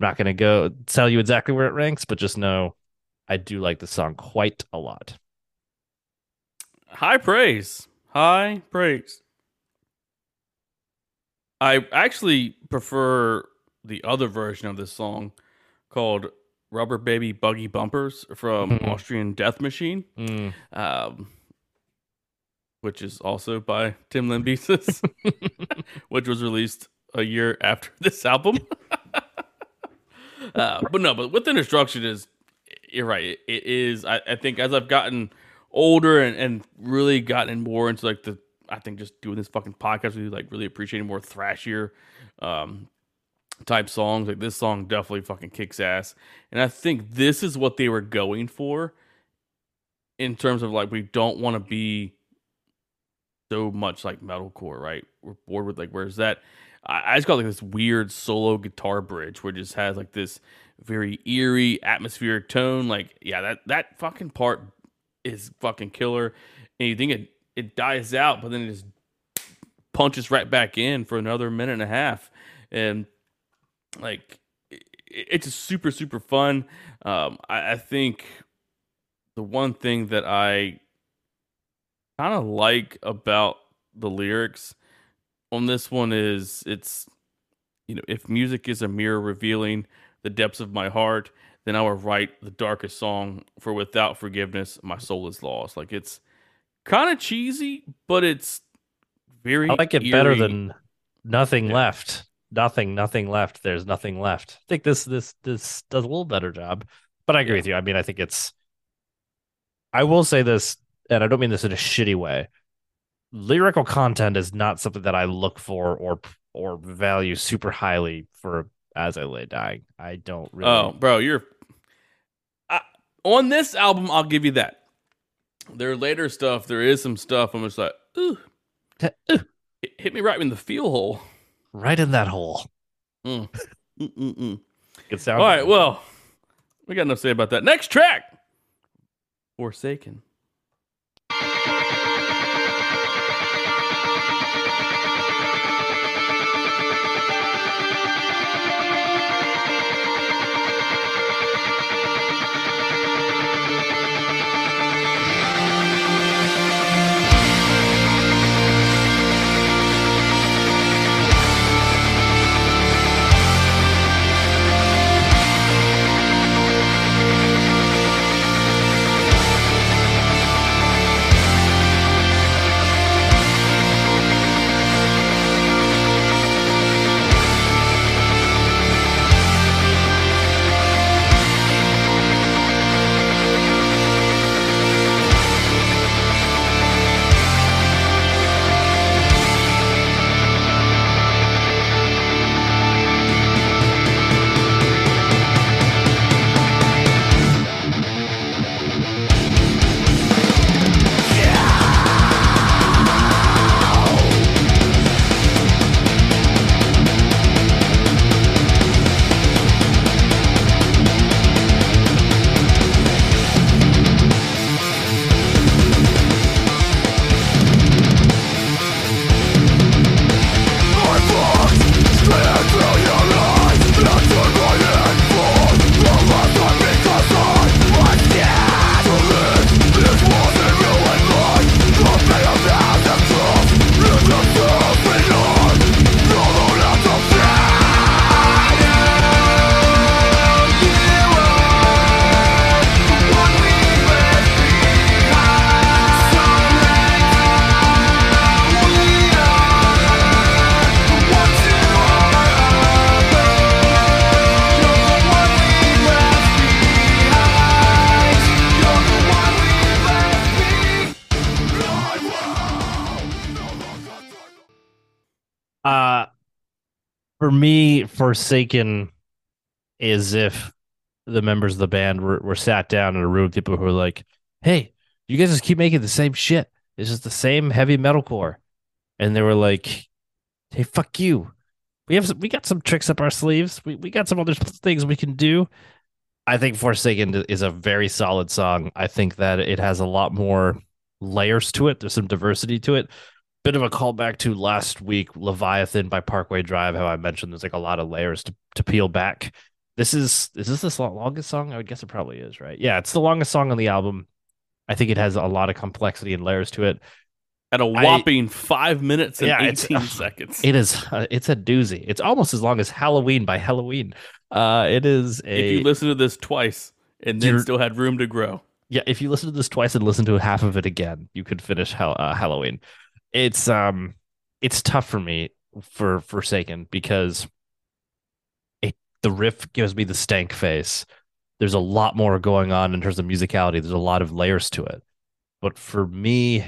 not going to go tell you exactly where it ranks, but just know I do like the song quite a lot.
High praise. High praise. I actually prefer the other version of this song called Rubber Baby Buggy Bumpers from
Mhm.
Austrian Death Machine,
Mm.
um, which is also by Tim Lambesis, which was released a year after this album. uh, but no, but Within Destruction is, you're right. It, is, I, I think, as I've gotten older and, and really gotten more into like the, I think just doing this fucking podcast with like really appreciating more thrashier um, type songs. Like this song definitely fucking kicks ass. And I think this is what they were going for in terms of like, we don't want to be so much like metalcore, right? We're bored with like, where's that? I, I just got like this weird solo guitar bridge where it just has like this very eerie atmospheric tone. Like, yeah, that, that fucking part is fucking killer. And you think it, it dies out, but then it just punches right back in for another minute and a half. And like it, it's just super super fun um I, I think the one thing that i kind of like about the lyrics on this one is it's you know if music is a mirror revealing the depths of my heart then i will write the darkest song for without forgiveness my soul is lost like it's kind of cheesy but it's very
I like it better than nothing
Yeah.
left. Nothing, nothing left. There's nothing left. I think this this this does a little better job. But I agree
Yeah.
with you. I mean, I think it's I will say this, and I don't mean this in a shitty way. Lyrical content is not something that I look for or or value super highly for as I lay dying. I don't really
Oh, bro, you're I, on this album. I'll give you that. Their later stuff, there is some stuff. I'm just like, ooh,
Ooh,
it hit me right in the feel hole.
right in that hole.
Mm-mm-mm.
Good sound.
All right, well, we got enough to say about that. Next track, Forsaken.
Forsaken is if the members of the band were, were sat down in a room with people who were like, Hey, you guys just keep making the same shit. It's just the same heavy metalcore. And they were like, Hey, fuck you. We have some, we got some tricks up our sleeves. We we got some other things we can do. I think Forsaken is a very solid song. I think that it has a lot more layers to it. There's some diversity to it. Bit of a callback to last week, Leviathan by Parkway Drive. How I mentioned there's like a lot of layers to, to peel back. This is is this the longest song? I would guess it probably is, right? Yeah, it's the longest song on the album. I think it has a lot of complexity and layers to it.
At a whopping I, five minutes and
yeah,
18 seconds.
It is uh, it's a doozy. It's almost as long as Halloween by Helloween. Uh, it is a.
If you listen to this twice and then still had room to grow.
Yeah, if you listen to this twice and listen to half of it again, you could finish Hell, uh, Helloween. It's um, it's tough for me for Forsaken because it the riff gives me the stank face. There's a lot more going on in terms of musicality. There's a lot of layers to it, but for me,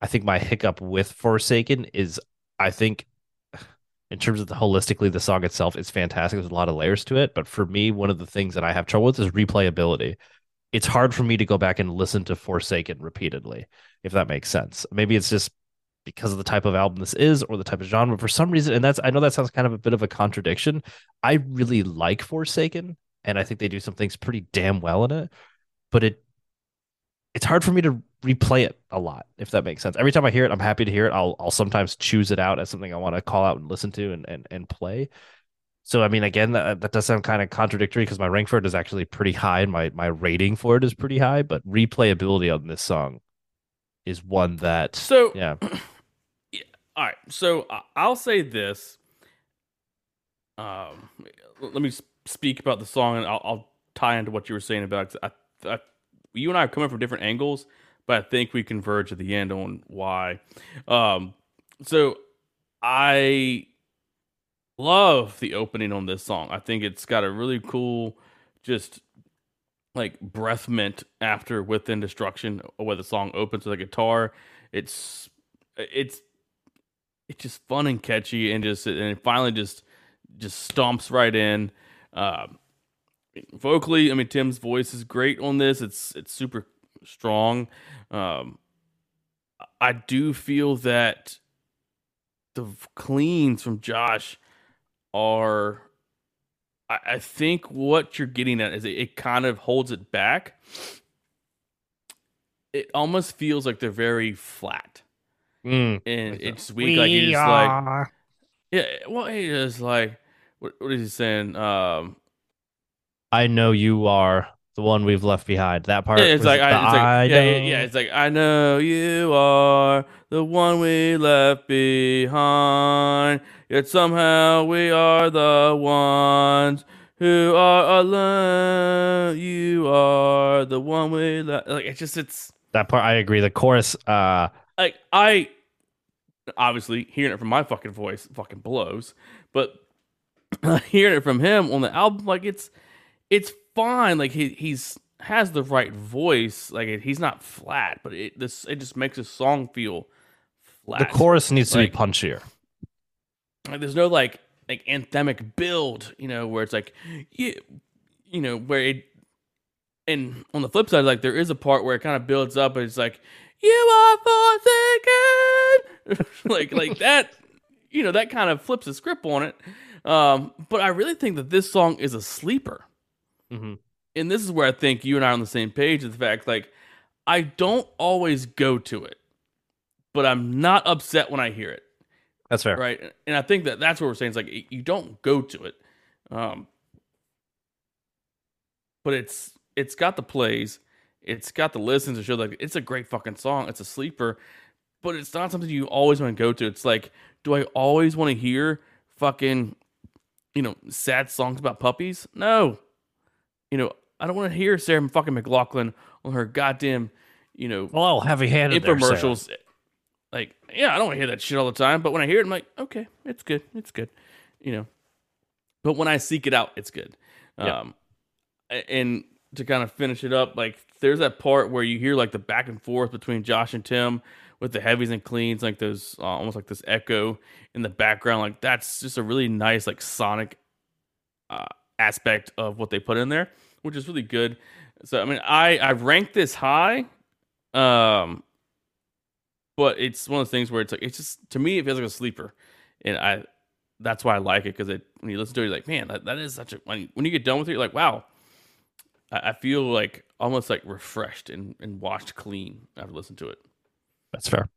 I think my hiccup with Forsaken is I think in terms of the holistically the song itself it's fantastic. There's a lot of layers to it. But for me one of the things that i have trouble with is replayability. It's hard for me to go back and listen to forsaken repeatedly if that makes sense. Maybe it's just because of the type of album this is or the type of genre for some reason and that's i know that sounds kind of a bit of a contradiction i really like forsaken and i think they do some things pretty damn well in it but it it's hard for me to replay it a lot, if that makes sense. Every time I hear it, I'm happy to hear it. I'll I'll sometimes choose it out as something I want to call out and listen to and and, and play. So I mean, again, that, that does sound kind of contradictory because my rank for it is actually pretty high, and my my rating for it is pretty high. But replayability on this song is one that
so
yeah.
all right, so I'll say this. Um, let me speak about the song, and I'll, I'll tie into what you were saying about. I, I, you and I are coming from different angles but I think we converge at the end on why. Um, so I love the opening on this song. I think it's got a really cool, just like breath mint after within destruction, where the song opens with a guitar. It's it's it's just fun and catchy, and just and it finally just just stomps right in. Um, vocally, I mean Tim's voice is great on this. It's it's super strong. Um, I do feel that the cleans from Josh are. I, I think what you're getting at is it, it kind of holds it back. It almost feels like they're very flat.
Mm.
And it's weak. We like he's like, yeah. Well, he is like, what, what is he saying? Um,
I know you are the one we've left behind. That part.
Yeah, it's like, I, it's like yeah, yeah, yeah, It's like I know you are the one we left behind. Yet somehow we are the ones who are alone. You are the one we left. Like it's just it's
that part. I agree. The chorus. Uh,
like I obviously hearing it from my fucking voice fucking blows, but hearing it from him on the album, like it's it's fine. Like he he's has the right voice. Like he's not flat, but it this it just makes a song feel flat.
The chorus needs like, to be punchier.
Like there's no like like anthemic build, you know, where it's like you you know where it. And on the flip side, like there is a part where it kind of builds up, and it's like you are forsaken, like like that. You know that kind of flips the script on it. Um, but I really think that this song is a sleeper.
Mm-hmm.
And this is where I think you and I are on the same page. Is the fact like I don't always go to it, but I'm not upset when I hear it.
That's fair,
right? And I think that that's what we're saying. It's like you don't go to it, um, but it's it's got the plays, it's got the listens to show like it's a great fucking song. It's a sleeper, but it's not something you always want to go to. It's like, do I always want to hear fucking, you know, sad songs about puppies? No, you know, I don't want to hear Sarah fucking McLachlan on her goddamn, you know,
well, heavy handed
infomercials. like, yeah, I don't want to hear that shit all the time, but when I hear it, I'm like, okay, it's good, it's good, you know. But when I seek it out, it's good. Um, and to kind of finish it up, like there's that part where you hear like the back and forth between Josh and Tim with the heavies and cleans, like those uh, almost like this echo in the background. Like that's just a really nice like sonic uh, aspect of what they put in there, which is really good. So I mean, I I ranked this high, um, but it's one of the things where it's like it's just to me it feels like a sleeper, and I that's why I like it because it when you listen to it, you're like, man, that, that is such a when when you get done with it, you're like, wow, I, I feel like almost like refreshed and, and washed clean after listening to it.
That's fair.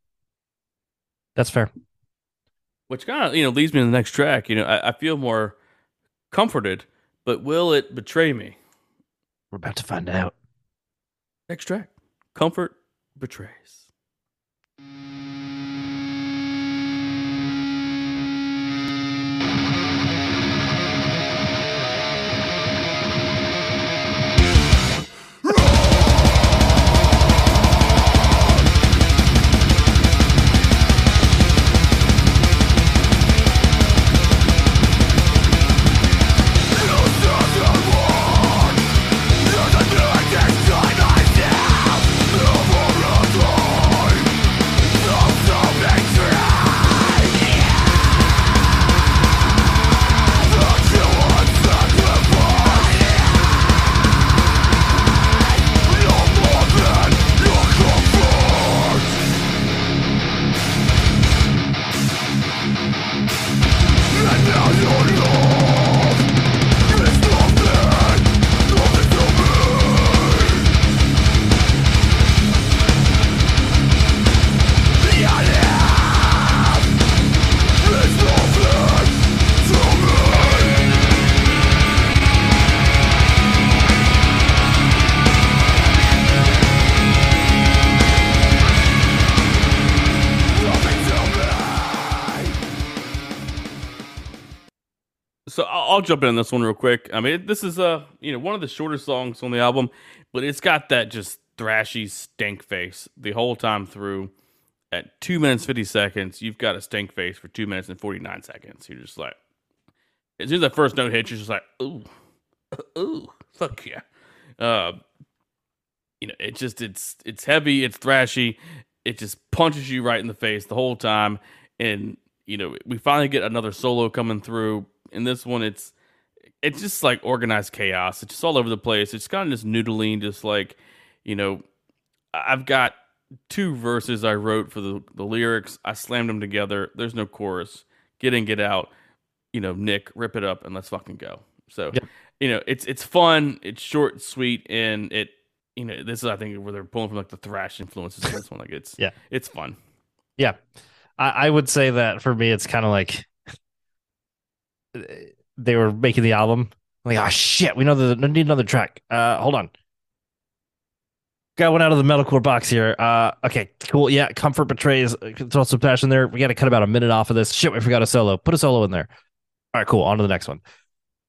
That's fair.
Which kind of you know leads me to the next track. You know, I, I feel more comforted, but will it betray me?
We're about to find out.
Next track, comfort betrays. I'll, jump in on this one real quick. I mean, this is uh, you know, one of the shorter songs on the album, but it's got that just thrashy stink face the whole time through. At two minutes fifty seconds, you've got a stink face for two minutes and forty nine seconds. You're just like, as soon as that first note hits, you're just like, ooh, ooh, fuck yeah. Uh, you know, it just it's it's heavy, it's thrashy, it just punches you right in the face the whole time, and you know, we finally get another solo coming through. In this one, it's it's just like organized chaos. It's just all over the place. It's kind of just noodling, just like you know, I've got two verses I wrote for the the lyrics. I slammed them together. There's no chorus. Get in, get out. You know, Nick, rip it up and let's fucking go. So,
Yep.
you know, it's it's fun. It's short, sweet, and it. You know, this is I think where they're pulling from like the thrash influences in this one. Like it's
Yeah.
it's fun.
Yeah. I, I would say that for me, it's kind of like they were making the album. Like, oh shit, we know that we need another track. Uh, hold on. Got one out of the metalcore box here. Uh, okay, cool. Yeah, comfort betrays. Throw some passion there. We got to cut about a minute off of this. Shit, we forgot a solo. Put a solo in there. All right, cool. On to the next one.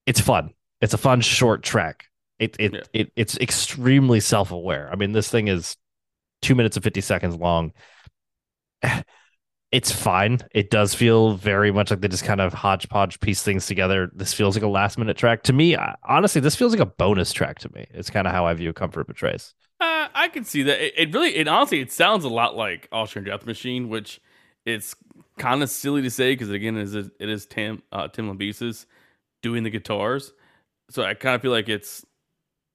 It's fun. It's a fun short track. It it,
Yeah.
it it's extremely self aware. I mean, this thing is two minutes and fifty seconds long. It's fine. It does feel very much like they just kind of hodgepodge piece things together. This feels like a last minute track to me. I, honestly, this feels like a bonus track to me. It's kind of how I view Comfort Betrays.
Uh, I can see that. It, it really, it honestly, it sounds a lot like Austrian Death Machine, which it's kind of silly to say because again, it is it is Tim uh, Tim Lambesis doing the guitars, so I kind of feel like it's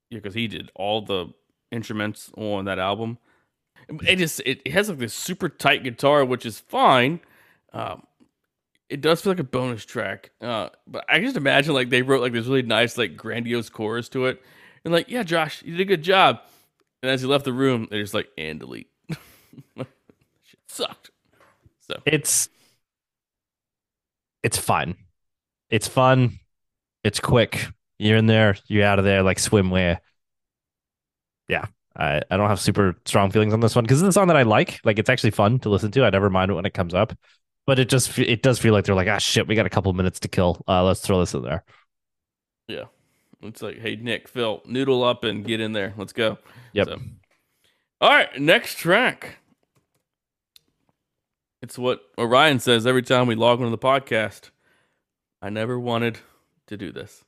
yeah because he did all the instruments on that album. It just it, has like this super tight guitar, which is fine. Um, it does feel like a bonus track, uh, but I just imagine like they wrote like this really nice like grandiose chorus to it, and like yeah, Josh, you did a good job. And as he left the room, they're just like, and delete. Shit sucked. So
It's it's fun. It's fun. It's quick. You're in there. You're out of there like swimwear. Yeah, I, I don't have super strong feelings on this one because it's a song that I like. Like it's actually fun to listen to. I never mind when it comes up, but it just it does feel like they're like ah shit, we got a couple minutes to kill. Uh, let's throw this in there.
yeah, it's like, hey Nick, Phil, noodle up and get in there. Let's go.
Yep.
So, all right, next track. It's what Orion says every time we log into the podcast. I never wanted to do this.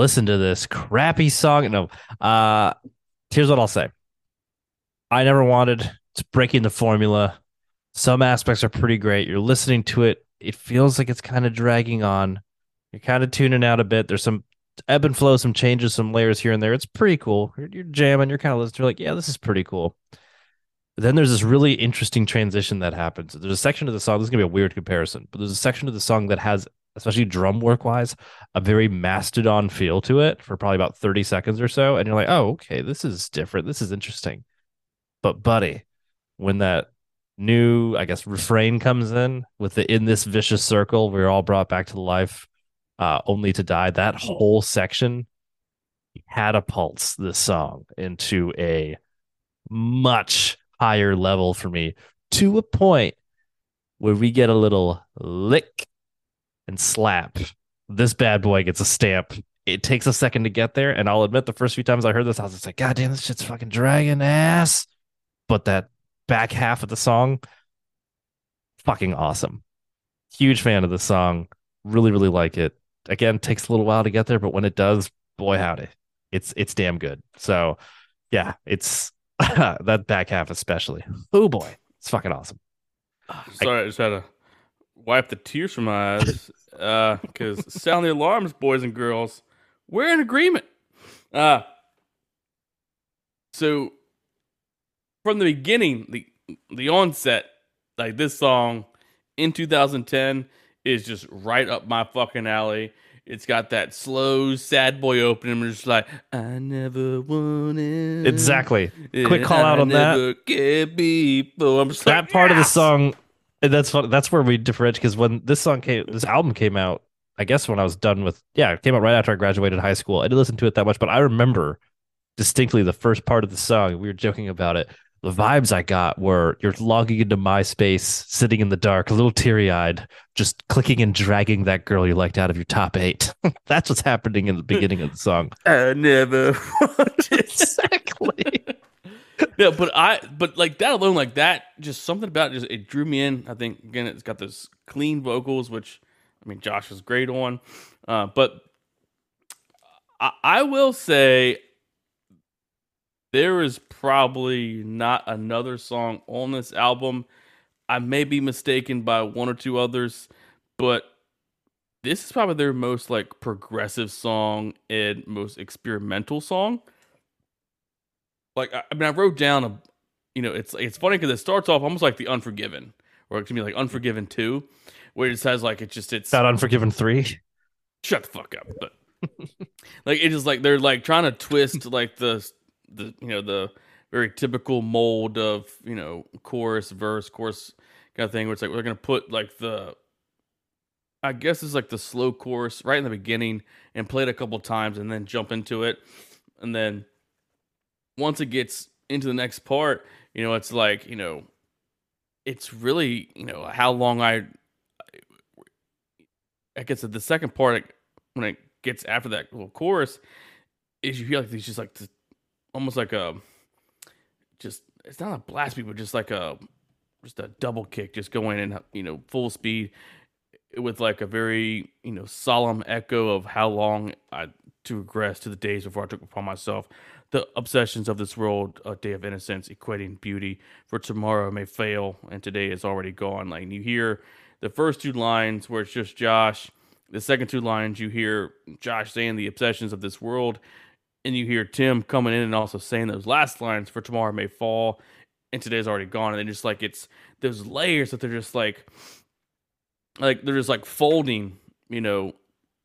Listen to this crappy song. No, uh, here's what I'll say. I never wanted. It's breaking the formula. Some aspects are pretty great. You're listening to it. It feels like it's kind of dragging on. You're kind of tuning out a bit. There's some ebb and flow, some changes, some layers here and there. It's pretty cool. You're, you're jamming. You're kind of listening. You're like, yeah, this is pretty cool. But then there's this really interesting transition that happens. There's a section of the song. This is gonna be a weird comparison, but there's a section of the song that has, especially drum work wise, a very mastodon feel to it for probably about 30 seconds or so. And you're like, oh, okay, this is different. This is interesting. But buddy, when that new, I guess, refrain comes in with the in this vicious circle, we're all brought back to life, uh, only to die. That whole section catapults this song into a much higher level for me to a point where we get a little lick and slap. This bad boy gets a stamp. It takes a second to get there, and I'll admit the first few times I heard this, I was just like, God damn, this shit's fucking dragging ass. But that back half of the song, fucking awesome. Huge fan of the song. Really, really like it. Again, takes a little while to get there, but when it does, boy howdy, it's it's damn good. So yeah, it's that back half especially. Oh boy, it's fucking awesome.
Sorry, I just had to wipe the tears from my eyes. Because sound the alarms, boys and girls. We're in agreement. Uh, so from the beginning, the the onset, like this song in 2010 is just right up my fucking alley. It's got that slow, sad boy opening. I'm just like, I never wanted.
Exactly. Quick call out
I
on that.
never cared before. I'm just
that
like,
part of the song and that's fun, that's where we differentiate because when this song came this album came out i guess when i was done with yeah it came out right after i graduated high school. I didn't listen to it that much but i remember distinctly the first part of the song. We were joking about it. The vibes i got were you're logging into myspace sitting in the dark a little teary-eyed just clicking and dragging that girl you liked out of your top eight. That's what's happening in the beginning of the song.
I never wanted.
exactly
yeah, but I, but like that alone, like that, just something about it, just it drew me in. I think again, it's got those clean vocals, which I mean, Josh is great on. Uh, but I, I will say there is probably not another song on this album. I may be mistaken by one or two others, but this is probably their most like progressive song and most experimental song like I, I mean, I wrote down a, you know, it's it's funny because it starts off almost like the Unforgiven, or it can be like Unforgiven Two, where it says like it just it's
that unforgiven three?
Shut the fuck up, but like it is like they're like trying to twist like the the you know the very typical mold of you know chorus verse chorus kind of thing where it's like we're gonna put like the I guess it's like the slow chorus right in the beginning and play it a couple times and then jump into it and then once it gets into the next part you know it's like you know it's really you know how long I I guess the second part when it gets after that little chorus is you hear like these just like almost like a just it's not a blast beat, but just like a just a double kick, just going in you know full speed with like a very you know solemn echo of how long I to regress to the days before I took upon myself the obsessions of this world, a day of innocence, equating beauty for tomorrow may fail and today is already gone. Like you hear the first two lines where it's just Josh, the second two lines you hear Josh saying the obsessions of this world, and you hear Tim coming in and also saying those last lines for tomorrow may fall and today's already gone. And then just like it's those layers that they're just like like they're just like folding, you know,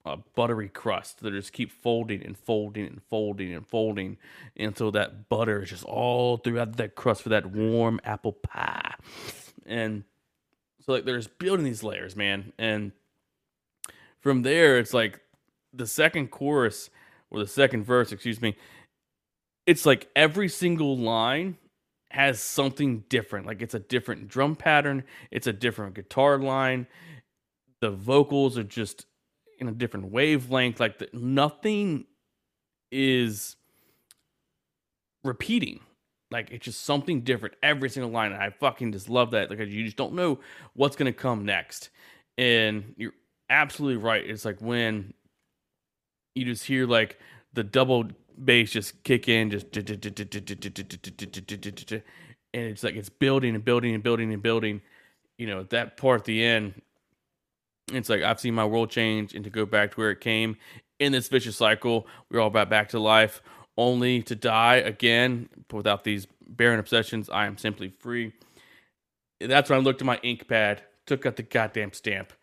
a buttery crust that just keep folding and folding and folding and folding until that butter is just all throughout that crust for that warm apple pie. And so like there's building these layers, man. And from there it's like the second chorus or the second verse, excuse me, it's like every single line has something different. Like it's a different drum pattern, it's a different guitar line. The vocals are just in a different wavelength. Like the, nothing is repeating. Like it's just something different every single line. And I fucking just love that. Like you just don't know what's gonna come next. And you're absolutely right. It's like when you just hear like the double bass just kick in, just and it's like it's building and building and building and building. You know that part at the end it's like I've seen my world change and to go back to where it came in this vicious cycle. We're all about back to life, only to die again. Without these barren obsessions, I am simply free. That's when I looked at my ink pad, took out the goddamn stamp,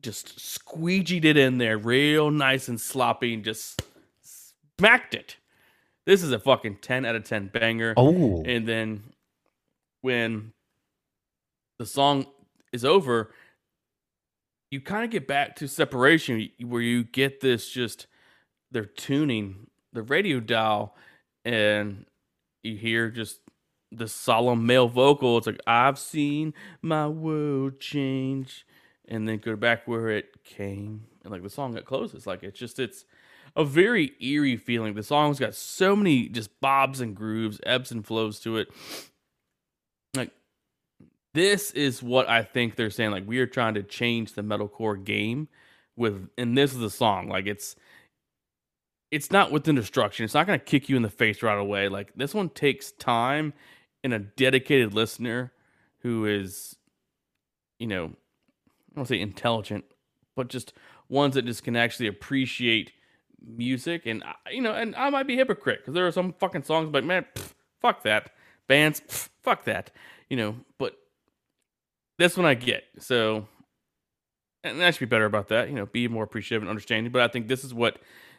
just squeegeed it in there, real nice and sloppy, and just smacked it. This is a fucking 10 out of 10 banger.
Oh,
And then when the song is over, you kind of get back to separation where you get this just they're tuning the radio dial and you hear just the solemn male vocal. It's like, I've seen my world change. And then go back where it came. And like the song that closes. Like it's just it's a very eerie feeling. The song's got so many just bobs and grooves, ebbs and flows to it. Like this is what I think they're saying. Like we are trying to change the metalcore game with, and this is the song. Like it's, it's not with the destruction. It's not going to kick you in the face right away. Like this one takes time and a dedicated listener who is, you know, I don't say intelligent, but just ones that just can actually appreciate music. And uh, you know, and I might be a hypocrite because there are some fucking songs, but man, pff, fuck that. Bands, pff, fuck that. You know, but this one I get. So, and I should be better about that. You know, be more appreciative and understanding. But I think this is what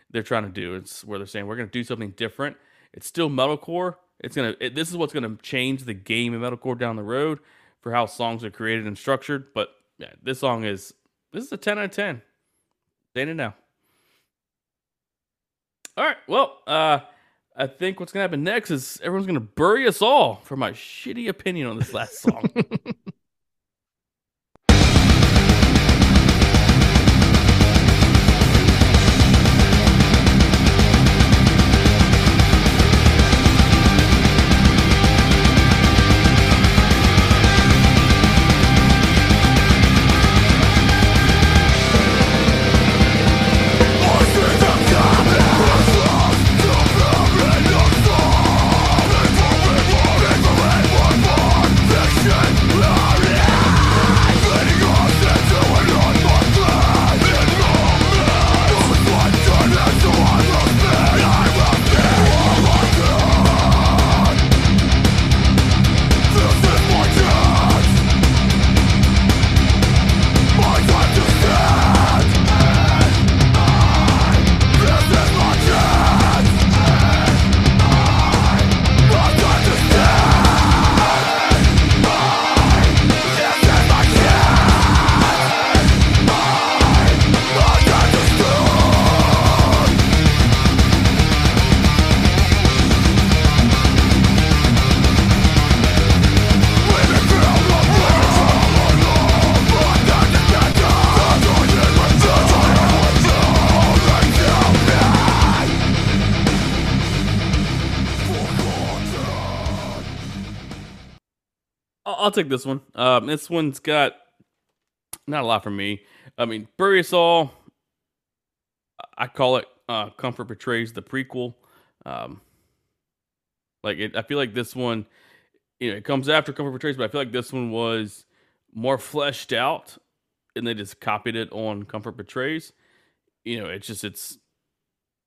they're trying to do. It's where they're saying we're going to do something different. It's still metalcore. It's gonna. This is what's going to change the game of metalcore down the road for how songs are created and structured. But yeah, this song is this is a ten out of ten. Saying it now. All right. Well, uh, I think what's gonna happen next is everyone's gonna bury us all for my shitty opinion on this last song. I'll take this one. Um, this one's got not a lot for me. I mean, Bury. I call it uh, Comfort Betrays the prequel. Um, like it, I feel like this one, you know, it comes after Comfort Betrays, but I feel like this one was more fleshed out, and they just copied it on Comfort Betrays. You know, it's just it's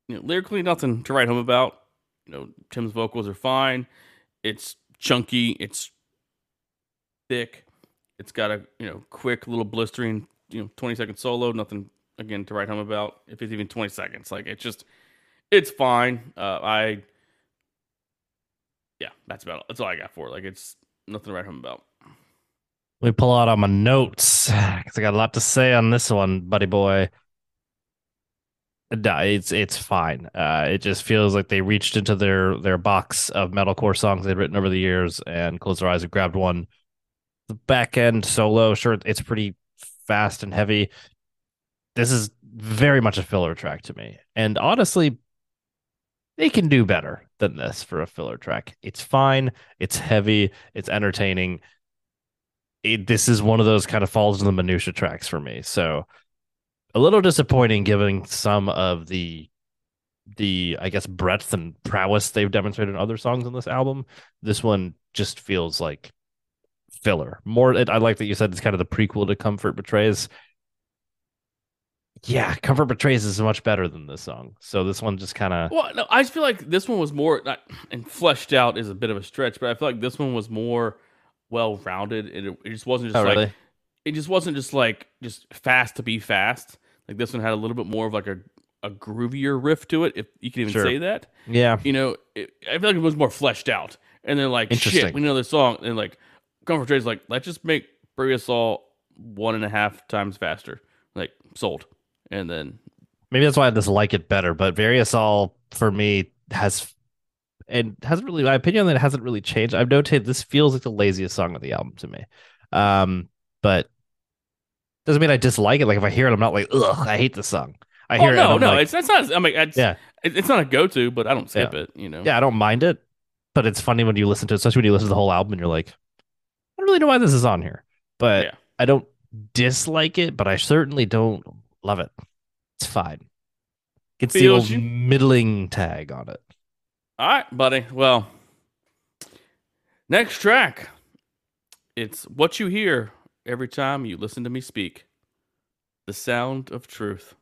you know lyrically nothing to write home about. You know, Tim's vocals are fine. It's chunky. It's thick. It's got a you know quick little blistering you know twenty second solo. Nothing again to write home about. If it's even twenty seconds, like it's just it's fine. Uh, I yeah, that's about that's all I got for it. Like it's nothing to write home about.
Let me pull out all my notes because I got a lot to say on this one, buddy boy. No, it's it's fine. Uh, it just feels like they reached into their their box of metalcore songs they'd written over the years and closed their eyes and grabbed one. The back end solo, sure, it's pretty fast and heavy. This is very much a filler track to me, and honestly, they can do better than this for a filler track. It's fine. It's heavy. It's entertaining. It, this is one of those kind of falls in the minutia tracks for me. So a little disappointing given some of the the I guess breadth and prowess they've demonstrated in other songs on this album. This one just feels like filler. More I like that you said it's kind of the prequel to Comfort Betrays. Yeah, Comfort Betrays is much better than this song. So this one just kind of
Well, no, I just feel like this one was more not, and fleshed out is a bit of a stretch, but I feel like this one was more well rounded. and It, it just wasn't just
Oh,
like
really?
it just wasn't just like just fast to be fast. Like this one had a little bit more of like a a groovier riff to it, if you can even
Sure.
say that.
Yeah.
You know, it, I feel like it was more fleshed out. And then like shit, we know this song, and like Comfort Betrays like, let's just make Us one and a half times faster. Like sold, and then
maybe that's why I dislike it better. But Bury Us All for me has and hasn't really my opinion on it hasn't really changed. I've noted this feels like the laziest song of the album to me. Um, but doesn't mean I dislike it. Like if I hear it, I'm not like, ugh, I hate this song. I hear
oh,
it.
no, no,
like,
it's that's not. I mean, it's,
Yeah.
it's not a go to, but I don't skip it. You know,
yeah, I don't mind it, but it's funny when you listen to it, especially when you listen to the whole album and you're like, I don't really know why this is on here. But
Yeah.
I don't dislike it, but I certainly don't love it. It's fine. It's the old middling tag on it.
All right, buddy. Well, next track. It's what you hear every time you listen to me speak. The sound of truth.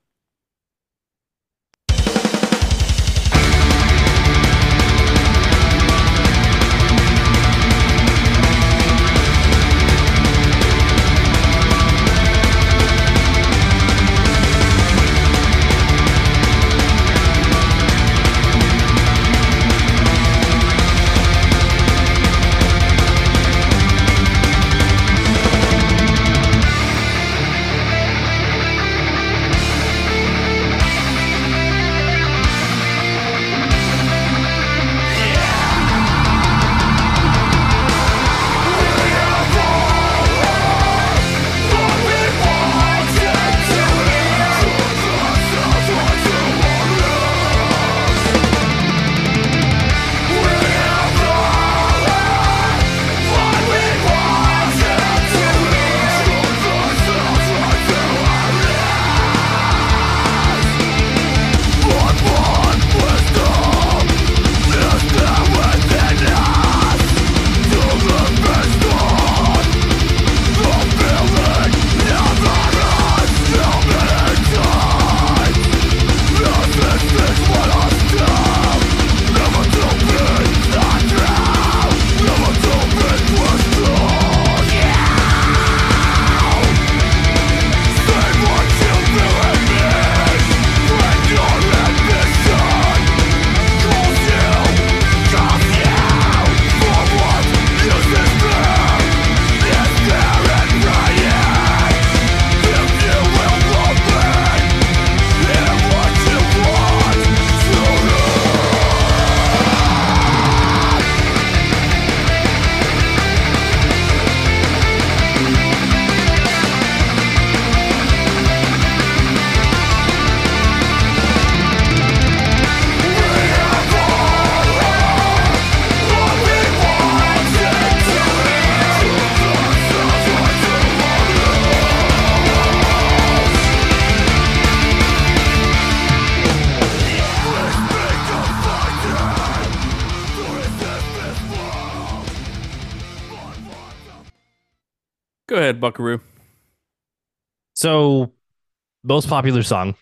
Most popular song.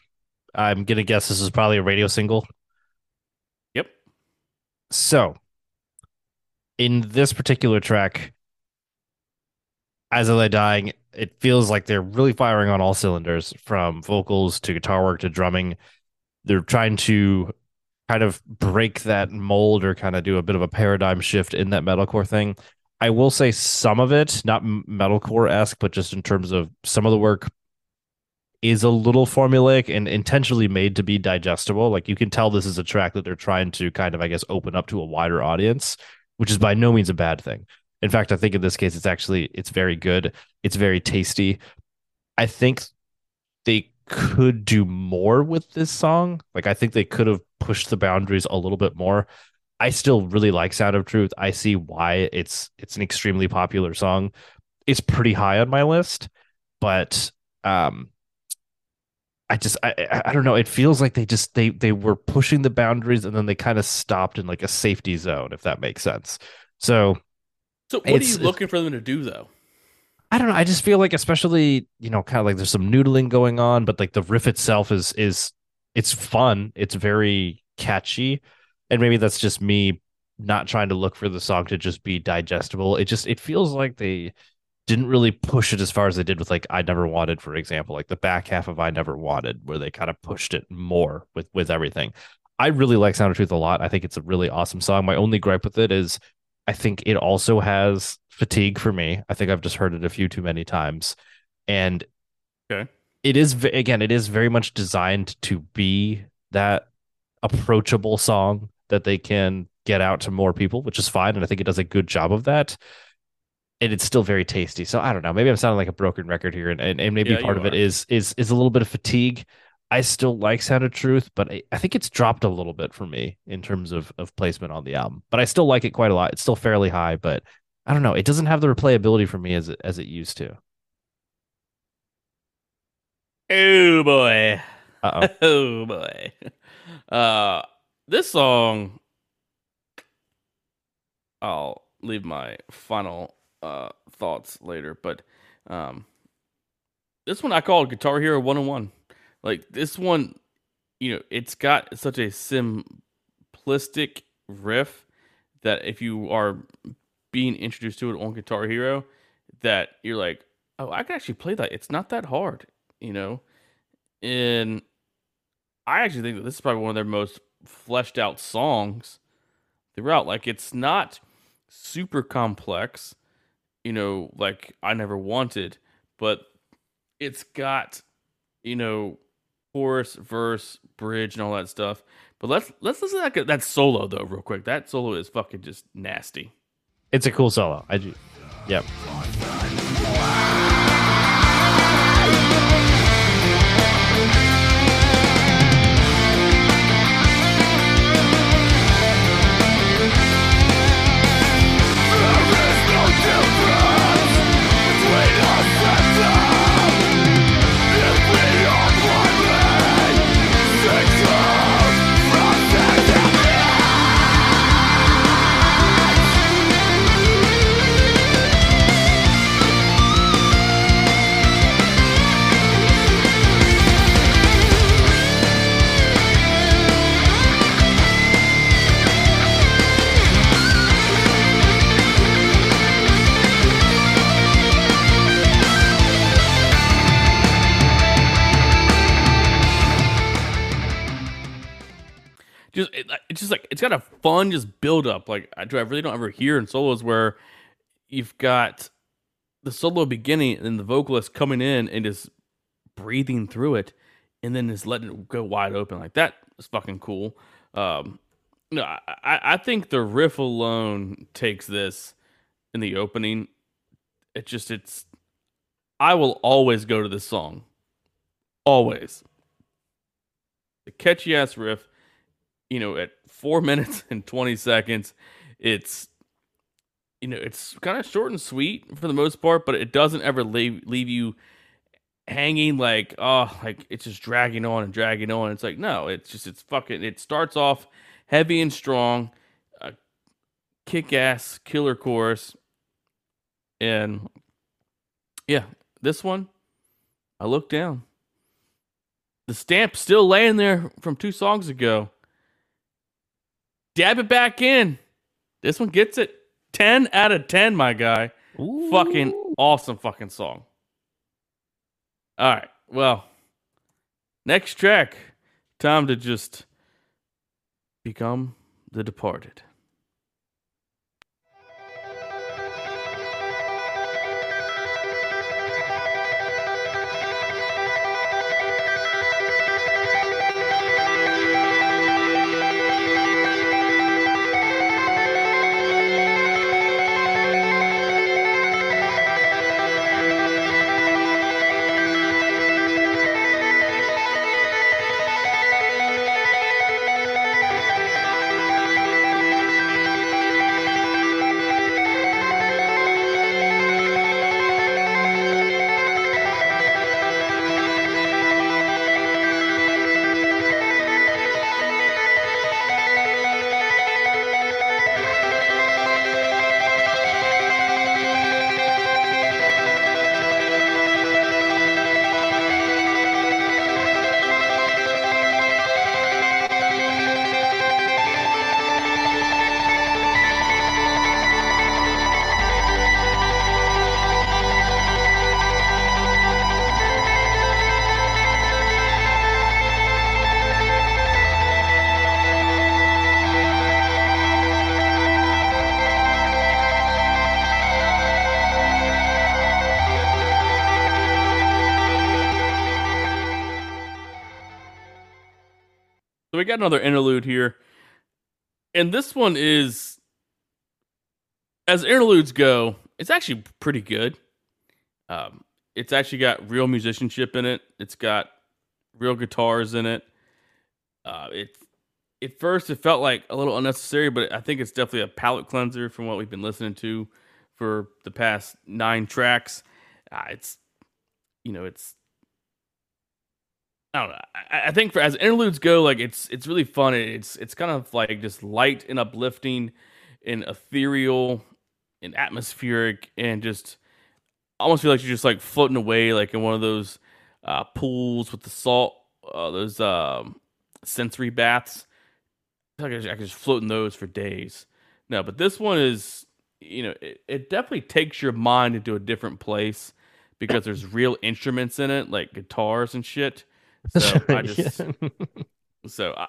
I'm gonna guess this is probably a radio single.
Yep.
So, in this particular track, As I Lay Dying, it feels like they're really firing on all cylinders from vocals to guitar work to drumming. They're trying to kind of break that mold or kind of do a bit of a paradigm shift in that metalcore thing. I will say some of it, not metalcore esque, but just in terms of some of the work is a little formulaic and intentionally made to be digestible. Like you can tell this is a track that they're trying to kind of, I guess, open up to a wider audience, which is by no means a bad thing. In fact, I think in this case, it's actually it's very good. It's very tasty. I think they could do more with this song. Like I think they could have pushed the boundaries a little bit more. I still really like Sound of Truth. I see why it's it's an extremely popular song. It's pretty high on my list, but um I just I I- don't know. It feels like they just they they were pushing the boundaries and then they kind of stopped in like a safety zone, if that makes sense. So
So, what are you looking for them to do, though?
I don't know. I just feel like, especially you know, kind of like there's some noodling going on, but like the riff itself is is it's fun. It's very catchy, and maybe that's just me not trying to look for the song to just be digestible. It just it feels like they didn't really push it as far as they did with like I Never Wanted, for example, like the back half of I Never Wanted, where they kind of pushed it more with with everything. I really like Sound of Truth a lot. I think it's a really awesome song. My only gripe with it is I think it also has fatigue for me. I think I've just heard it a few too many times. And
Okay.
it is again, it is very much designed to be that approachable song that they can get out to more people, which is fine. And I think it does a good job of that. And it's still very tasty. So I don't know. Maybe I'm sounding like a broken record here, and, and, and maybe
Yeah,
part of it is is is a little bit of fatigue. I still like Sound of Truth, but I, I think it's dropped a little bit for me in terms of of placement on the album. But I still like it quite a lot. It's still fairly high, but I don't know. It doesn't have the replayability for me as it as it used to.
Oh boy.
Uh oh.
Oh boy. Uh this song I'll leave my final uh thoughts later, but um this one I call Guitar Hero 101. Like this one, you know, it's got such a simplistic riff that if you are being introduced to it on Guitar Hero, that you're like, oh, I can actually play that. It's not that hard, you know? And I actually think that this is probably one of their most fleshed out songs throughout. Like it's not super complex, you know, like I never wanted, but it's got, you know, chorus, verse, bridge, and all that stuff. But let's let's listen to that that solo though, real quick. That solo is fucking just nasty.
It's a cool solo. I do. Yep.
Got a fun just build up. Like I do, I really don't ever hear in solos where you've got the solo beginning and the vocalist coming in and just breathing through it, and then just letting it go wide open like that is fucking cool. Um, no, I, I think the riff alone takes this in the opening. It just it's I will always go to this song. Always. The catchy ass riff you know, at four minutes and 20 seconds, it's, you know, it's kind of short and sweet for the most part, but it doesn't ever leave, leave you hanging like, oh, like it's just dragging on and dragging on. It's like, no, it's just, it's fucking, it starts off heavy and strong, uh, kick ass killer chorus. And, yeah, this one, I look down. The stamp's still laying there from two songs ago. Dab it back in. This one gets it. 10 out of 10, my guy. Fucking awesome fucking song. All right. Well, next track. Time to just become the departed. Got another interlude here. And this one is as interludes go, it's actually pretty good. Um, it's actually got real musicianship in it. It's got real guitars in it. Uh, it at first it felt like a little unnecessary, but I think it's definitely a palate cleanser from what we've been listening to for the past nine tracks. Uh, it's you know it's I don't know. I, think for as interludes go, like it's it's really fun. It's it's kind of like just light and uplifting, and ethereal, and atmospheric, and just almost feel like you're just like floating away, like in one of those uh, pools with the salt, uh, those um, sensory baths. I like I, could just float in those for days. No, but this one is, you know, it, it definitely takes your mind into a different place because there's real instruments in it, like guitars and shit. So I just, so I,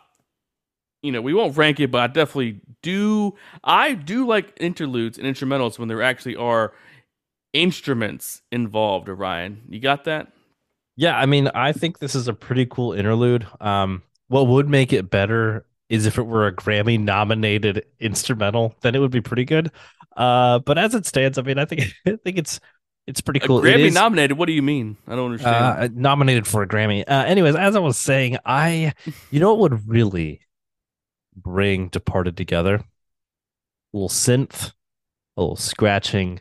you know, we won't rank it, but I definitely do. I do like interludes and instrumentals when there actually are instruments involved. Orion, you got that?
Yeah, I mean, I think this is a pretty cool interlude. Um, what would make it better is if it were a Grammy nominated instrumental, then it would be pretty good. Uh, but as it stands, I mean, I think I think it's it's pretty
A
cool. It
Grammy
is,
nominated? What do you mean? I don't understand.
uh, nominated for a Grammy. Uh, anyways, as I was saying, I you know what would really bring Departed together? A little synth, a little scratching,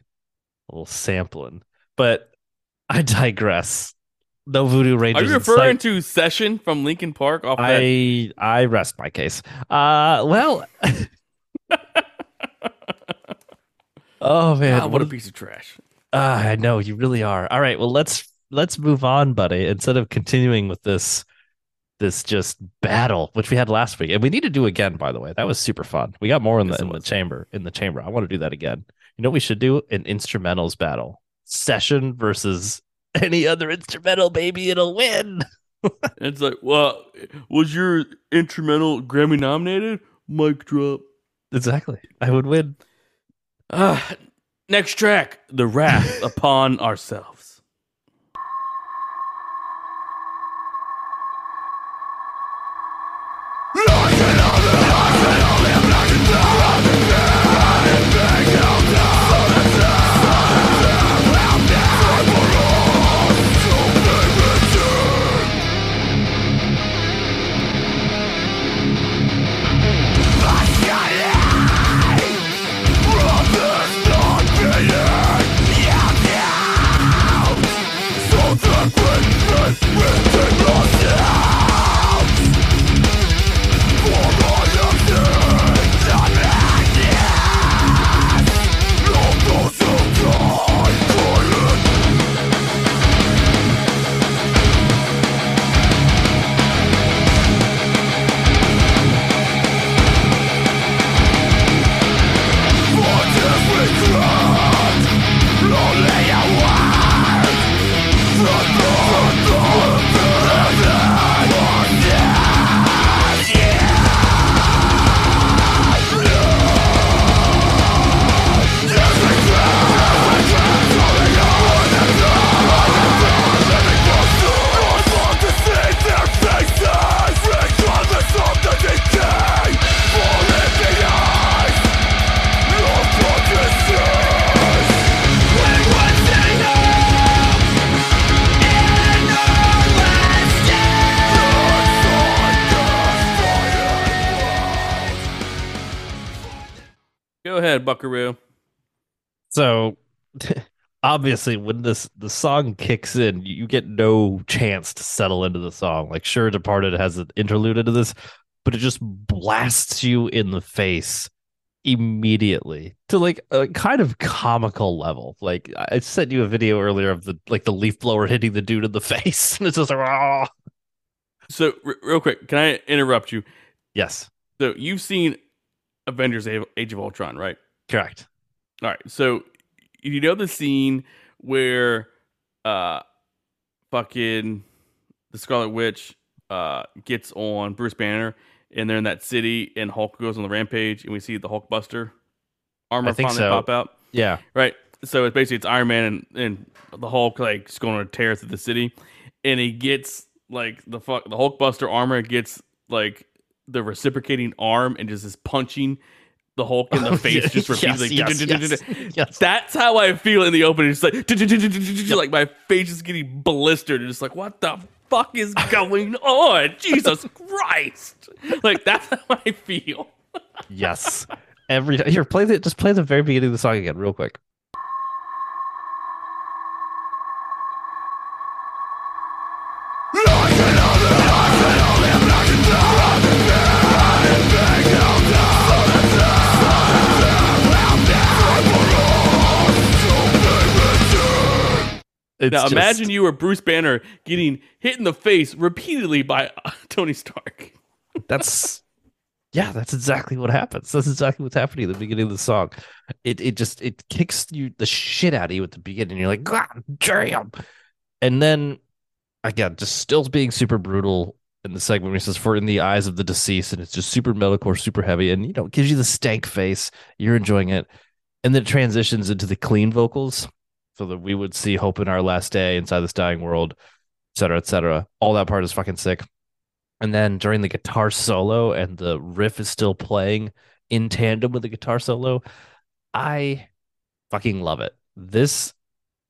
a little sampling. But I digress. No Voodoo
Are you referring to Session from Linkin Park off that?
I I rest my case. Uh, well. oh man,
God, what a piece of trash.
Ah, I know you really are. All right, well let's let's move on, buddy. Instead of continuing with this this just battle, which we had last week, and we need to do again. By the way, that was super fun. We got more in the in the chamber in the chamber. I want to do that again. You know what we should do? An instrumentals battle session versus any other instrumental. Baby, it'll win.
It's like, well, was your instrumental Grammy nominated? Mic drop.
Exactly, I would win.
Uh, next track, The Wrath Upon Ourselves.
Yeah.
Ahead, Buckaroo.
So obviously when this the song kicks in, you get no chance to settle into the song. Like sure Departed has an interlude into this, but it just blasts you in the face immediately to like a kind of comical level. Like I sent you a video earlier of the like the leaf blower hitting the dude in the face, and it's just like, oh
So, r- real quick, can I interrupt you?
yes,
So, you've seen Avengers Age of Ultron, right?
correct.
All right. So, you know the scene where uh fucking the Scarlet Witch uh gets on Bruce Banner and they're in that city and Hulk goes on the rampage and we see the Hulkbuster armor finally
so.
pop out.
Yeah,
Right. So it's basically it's Iron Man and, and the Hulk like just going a tear through the city, and he gets like the fuck the Hulkbuster armor gets like the reciprocating arm and just is punching the Hulk in the oh, face just
Yes,
repeatedly.
yes, yes, yes.
That's how I feel in the opening. It's like like my face is getting blistered and it's like what the fuck is going on? Jesus Christ! Like that's how I feel.
yes. Every time here, play the just play the very beginning of the song again, real quick. It's
now
just-
imagine you were Bruce Banner getting hit in the face repeatedly by uh, Tony Stark.
that's yeah, that's exactly what happens. That's exactly what's happening at the beginning of the song. It it just it kicks you the shit out of you at the beginning. You're like, God damn. And then again, just still being super brutal in the segment where he says, For in the eyes of the deceased, and it's just super metalcore, super heavy, and you know, it gives you the stank face. You're enjoying it. And then it transitions into the clean vocals. So that we would see hope in our last day inside this dying world, et cetera, et cetera. All that part is fucking sick. And then during the guitar solo and the riff is still playing in tandem with the guitar solo, I fucking love it. This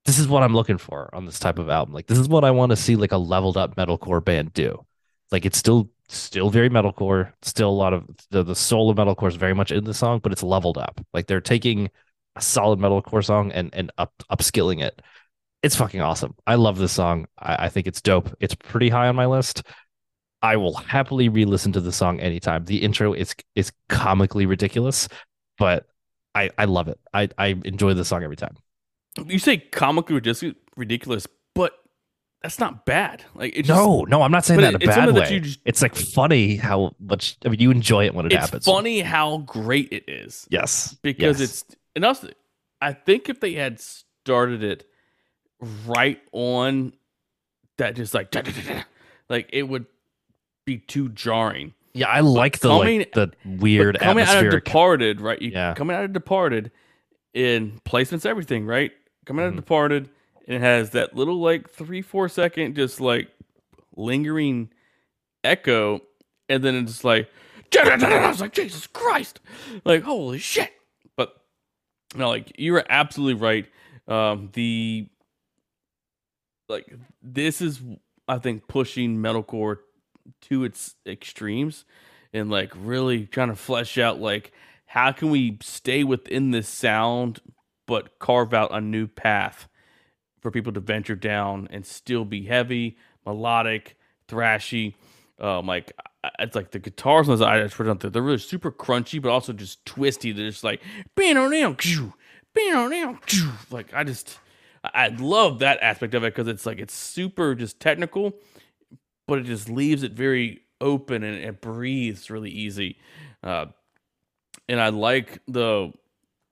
this is what I'm looking for on this type of album. Like this is what I want to see like a leveled up metalcore band do. Like it's still still very metalcore, still a lot of the, the soul of metalcore is very much in the song, but it's leveled up. Like they're taking a solid metalcore song and and up upskilling it. It's fucking awesome. I love this song. I, I think it's dope. It's pretty high on my list. I will happily re-listen to the song anytime. The intro is is comically ridiculous, but I I love it. I I enjoy the song every time.
You say comically ridiculous, but that's not bad. Like just,
No, no, I'm not saying that in a bad way.
just-
it's like funny how much. I mean, you enjoy it when it
it's
happens.
funny how great it is
Yes,
because
yes.
it's and also I think if they had started it right on that, just like like it would be too jarring.
yeah. I like the
coming-
like the weird
But coming out of. Departed, right? You,
Yeah.
Coming out of Departed, in placements, everything, right? Coming out
Mhm.
of Departed, and it has that little like three, four second, just like lingering echo, and then it's like, I was like, Jesus Christ, like holy shit. No, like you were absolutely right. Um, the like this is, I think, pushing metalcore to its extremes and like really trying to flesh out like how can we stay within this sound but carve out a new path for people to venture down and still be heavy melodic thrashy um like it's like the guitars on those I just put there. They're really super crunchy but also just twisty. They're just like bam down like I just I love that aspect of it because it's like it's super just technical but it just leaves it very open and it breathes really easy. Uh, and I like the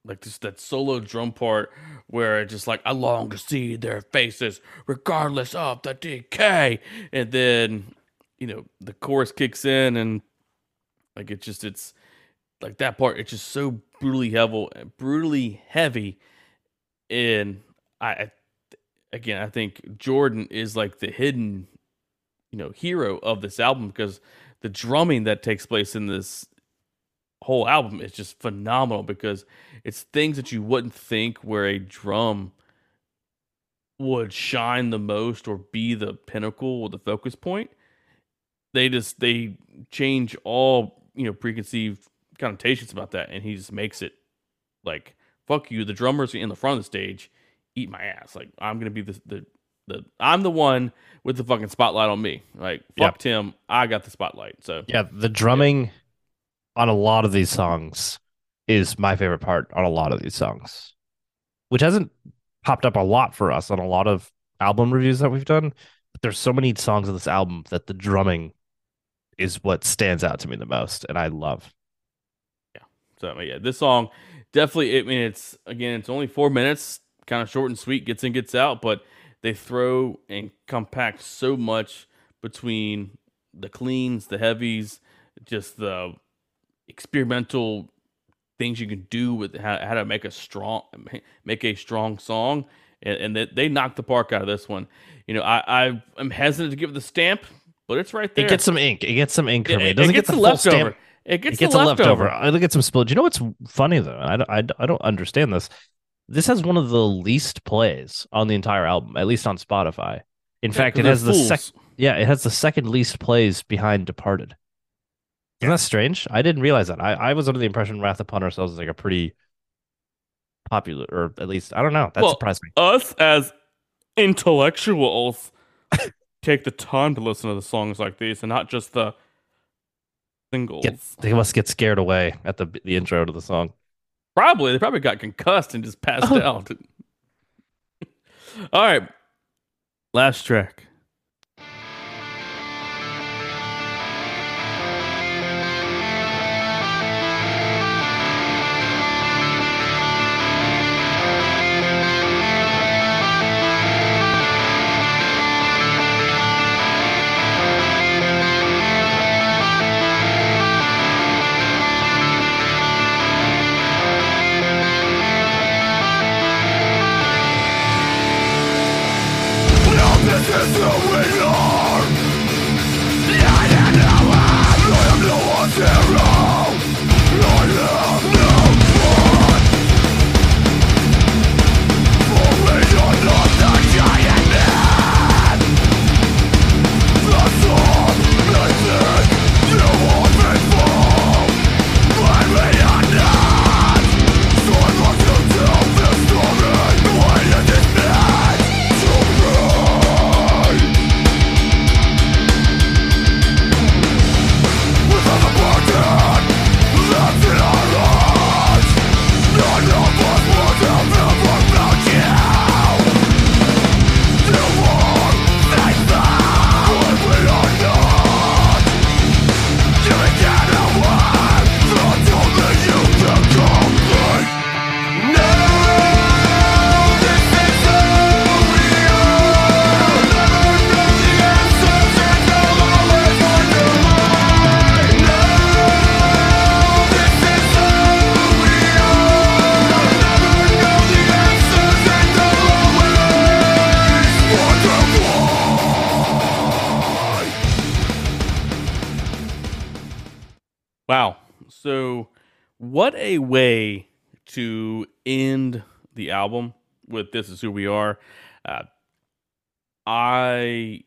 like just that solo drum part where it's just like I long to see their faces regardless of the decay, and then you know the chorus kicks in and like it's just it's like that part it's just so brutally heavy, brutally heavy, and I, I again I think Jordan is like the hidden you know hero of this album because the drumming that takes place in this whole album is just phenomenal because it's things that you wouldn't think where a drum would shine the most or be the pinnacle or the focus point they just they change all you know preconceived connotations about that and he just makes it like fuck you. The drummers in the front of the stage eat my ass. Like I'm gonna be the the the I'm the one with the fucking spotlight on me. Like fuck. Tim, I got the spotlight. So
Yeah, the drumming on a lot of these songs is my favorite part on a lot of these songs, which hasn't popped up a lot for us on a lot of album reviews that we've done. But there's so many songs on this album that the drumming is what stands out to me the most, and I love. Yeah.
So yeah, this song definitely. I mean, it's again, it's only four minutes, kind of short and sweet, gets in, gets out, but they throw and compact so much between the cleans, the heavies, just the experimental things you can do with how, how to make a strong make a strong song, and, and they, they knocked the park out of this one. You know, I I am hesitant to give the stamp, but it's right there.
It gets some ink. It gets some ink
It-
from me. It
it
doesn't
gets
get the
the leftover.
stamp.
It gets,
it gets a
leftover.
leftover. I look at some split. You know what's funny though? I don't, I, I don't understand this. This has one of the least plays on the entire album, at least on Spotify. In
Yeah,
fact, it has the
fools.
sec- yeah, it has the second least plays behind Departed. Isn't that strange? I didn't realize that. I, I was under the impression Wrath Upon Ourselves is like a pretty popular, or at least I don't know. That
Well,
surprised me.
us as intellectuals take the time to listen to the songs like these and not just the singles.
Get, they must get scared away at the the intro to the song.
Probably they probably got concussed and just passed
Oh.
out. All right, last track. Wow. So, what a way to end the album with "This Is Who We Are." Uh, I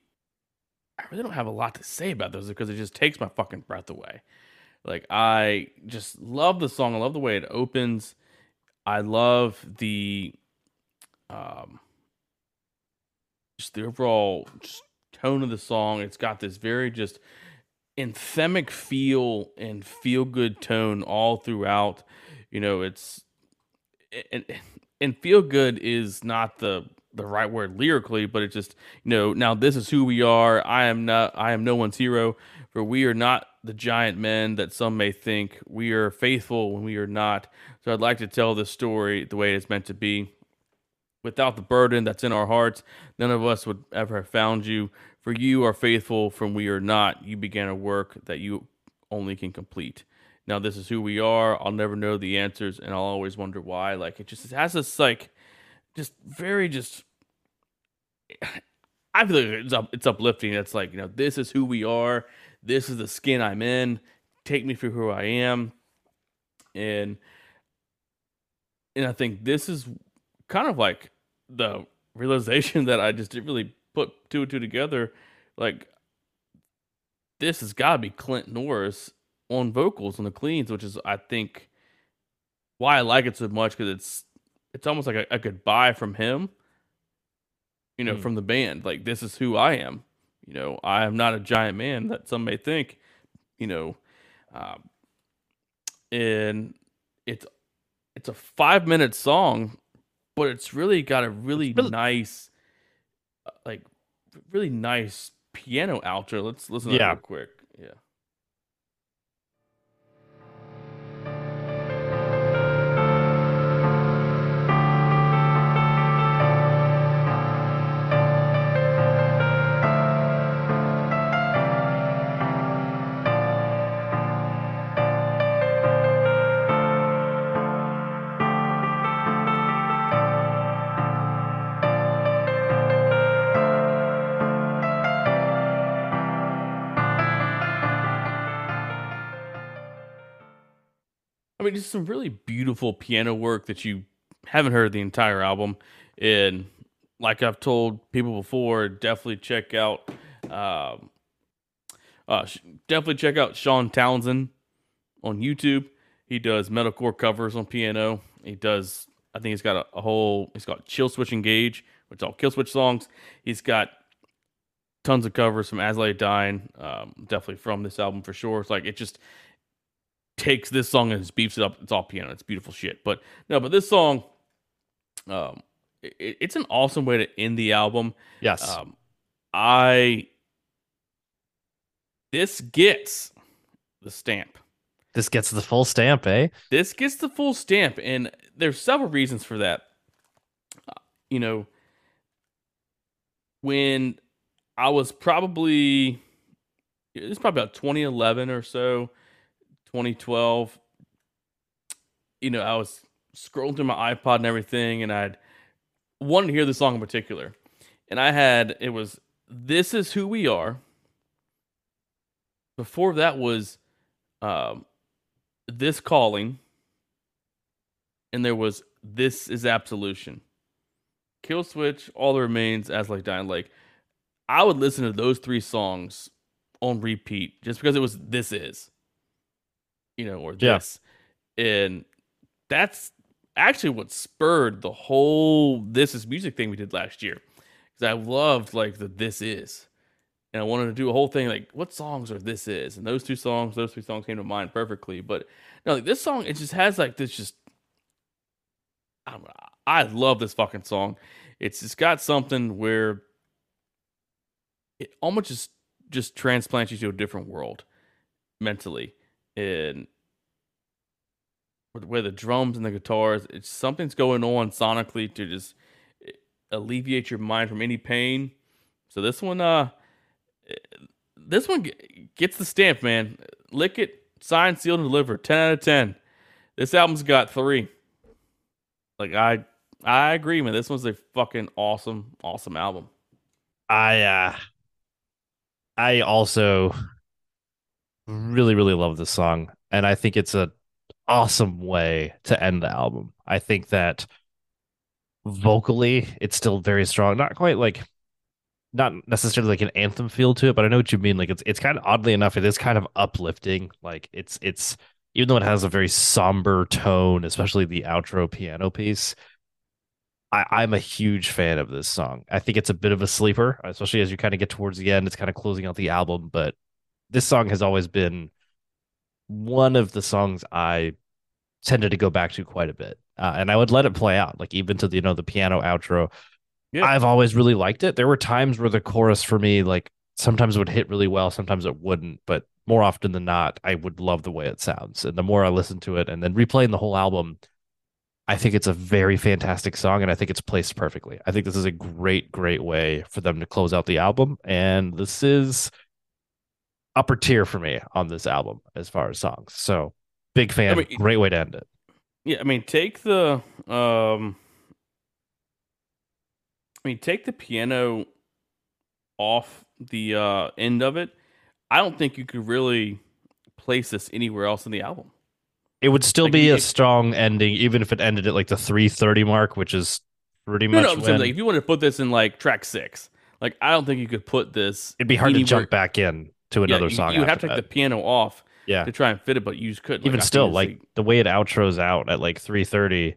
I really don't have a lot to say about this because it just takes my fucking breath away. Like I just love the song. I love the way it opens. I love the um just the overall just tone of the song. It's got this very just anthemic feel and feel good tone all throughout. You know, it's and and feel good is not the the right word lyrically, but it's just you know now this is who we are. I am not. I am no one's hero, for we are not the giant men that some may think. We are faithful when we are not. So I'd like to tell this story the way it's meant to be. Without the burden that's in our hearts, none of us would ever have found you. For you are faithful from we are not. You began a work that you only can complete. Now this is who we are. I'll never know the answers, and I'll always wonder why. Like it just it has this like, just very just. I feel like it's up, it's uplifting. It's like you know this is who we are. This is the skin I'm in. Take me for who I am, and and I think this is kind of like the realization that I just didn't really put two and two together. Like this has got to be Clint Norris on vocals on the cleans, which is I think why I like it so much because it's it's almost like a, a goodbye from him. You know,
Mm.
from the band. Like this is who I am. You know, I am not a giant man that some may think. You know, um, and it's it's a five minute song, but it's really got a really,
really-
nice, like really nice piano outro. Let's listen to that real quick. Yeah. Mean, just some really beautiful piano work that you haven't heard the entire album. And like I've told people before, definitely check out, um, uh, definitely check out Sean Townsend on YouTube. He does metalcore covers on piano. He does, I think he's got a, a whole, he's got Chill Switch Engage, which is all Killswitch songs. He's got tons of covers from As Lay Dying, um, definitely from this album for sure. It's like, it just, takes this song and just beefs it up. It's all piano. It's beautiful shit. But no, but this song, um, it, it's an awesome way to end the album.
Yes.
Um, I this gets the stamp.
this gets the full stamp, eh?
This gets the full stamp, and there's several reasons for that. Uh, You know, when I was probably it's probably about 2011 or so, 2012. You know, I was scrolling through my iPod and everything, and I'd wanted to hear the song in particular, and I had it was "This Is Who We Are." Before that was um, "This Calling," and there was "This Is Absolution." Killswitch, All That Remains, As Like Dying Lake. I would listen to those three songs on repeat just because it was "This Is," you know, or
Yeah.
this, and that's actually what spurred the whole "This Is Music" thing we did last year. Because I loved like the "This Is," and I wanted to do a whole thing like what songs are "This Is," and those two songs, those three songs came to mind perfectly. But no, like this song, it just has like this just. I, don't know, I love this fucking song. It's just got something where it almost just just transplants you to a different world mentally and with where the drums and the guitars it's something's going on sonically to just eh, alleviate your mind from any pain. So this one uh eh, this one gets the stamp man. Lick it signed sealed and delivered. 10 out of 10 this album's got three. Like i i agree man. This one's a fucking awesome awesome album.
I uh I also really really love this song and I think it's a awesome way to end the album. I think that vocally it's still very strong. Not quite like not necessarily like an anthem feel to it, but I know what you mean. Like it's it's kind of oddly enough, it is kind of uplifting. Like it's it's even though it has a very somber tone, especially the outro piano piece. I, I'm a huge fan of this song. I think it's a bit of a sleeper, especially as you kind of get towards the end. It's kind of closing out the album, but this song has always been one of the songs I tended to go back to quite a bit, uh, and I would let it play out, like even to the you know the piano outro.
Yeah.
I've always really liked it. There were times where the chorus for me, like sometimes it would hit really well, sometimes it wouldn't, but more often than not, I would love the way it sounds. And the more I listen to it, and then replaying the whole album, I think it's a very fantastic song, and I think it's placed perfectly. I think this is a great, great way for them to close out the album, and this is upper tier for me on this album as far as songs. So big fan,
mean,
great way to end it.
Yeah, I mean, take the um, I mean, take the piano off the uh end of it. I don't think you could really place this anywhere else in the album.
It would still
Like,
be a strong ending, even if it ended at like the 330 mark, which is pretty
No,
much
no, I'm
when-
like, if you want to put this in like track six, like I don't think you could put this.
it'd be hard to jump back in to
Yeah,
another
you,
song.
You have to take
that.
the piano off
Yeah.
to try and fit it, but you just couldn't.
Even
I
still, like
it's
the way it outros out at like 3:30,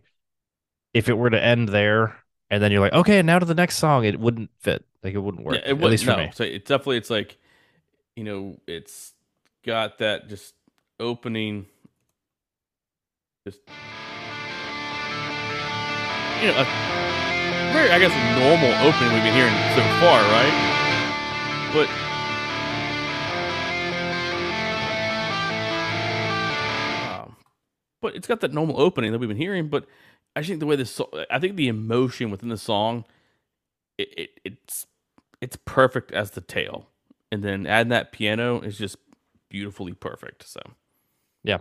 if it were to end there and then you're like, okay, now to the next song, it wouldn't fit. Like it wouldn't work.
Yeah, it
at
would,
least for
no.
me.
So it's definitely it's like, you know, it's got that just opening, just you know, a very I guess normal opening we've been hearing so far, right? But but it's got that normal opening that we've been hearing. But I think the way this, I think the emotion within the song, it, it it's it's perfect as the tail, and then adding that piano is just beautifully perfect. So yeah,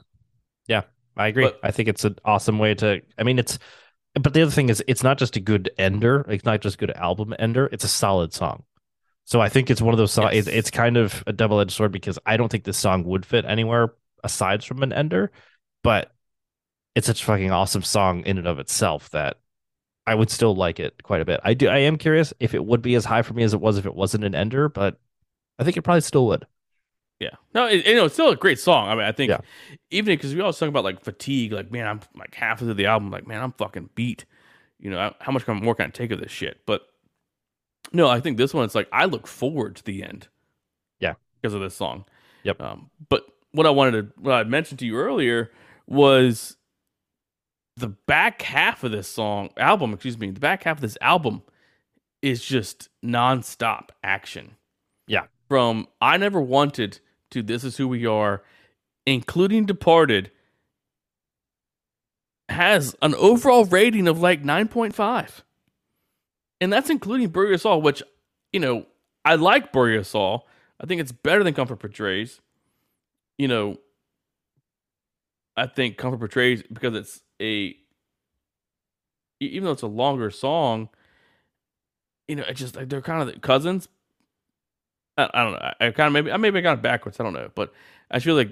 yeah,
I agree.
But-
I think it's an awesome way to. I mean, it's. But the other thing is, it's not just a good ender. It's not just a good album ender. It's a solid song. So I think it's one of those songs. It's,
Yes.
it's kind of a double edged sword because I don't think this song would fit anywhere aside from an ender, but it's such a fucking awesome song in and of itself that I would still like it quite a bit. I do. I am curious if it would be as high for me as it was if it wasn't an ender, but I think it probably still would.
yeah, no, it, you know, it's still a great song. I mean, I think
Yeah.
even because we always talk about like fatigue, like man, I'm like half of the album, like man, I'm fucking beat. You know, how much more can I take of this shit? But no, I think this one, it's like I look forward to the end.
Yeah.
because of this song.
Yep.
Um, but what I wanted to, what I mentioned to you earlier was the back half of this song album. Excuse me, the back half of this album is just nonstop action.
Yeah.
From I never wanted to This Is Who We Are, including Departed, has an overall rating of like 9.5. And that's including Bury Us All, which, you know, I like Bury Us All. I think it's better than Comfort Betrays. You know, I think Comfort Betrays, because it's a even though it's a longer song, you know, it's just like they're kind of cousins. I, I don't know. I, I kind of maybe I maybe I got it backwards. I don't know, but I feel like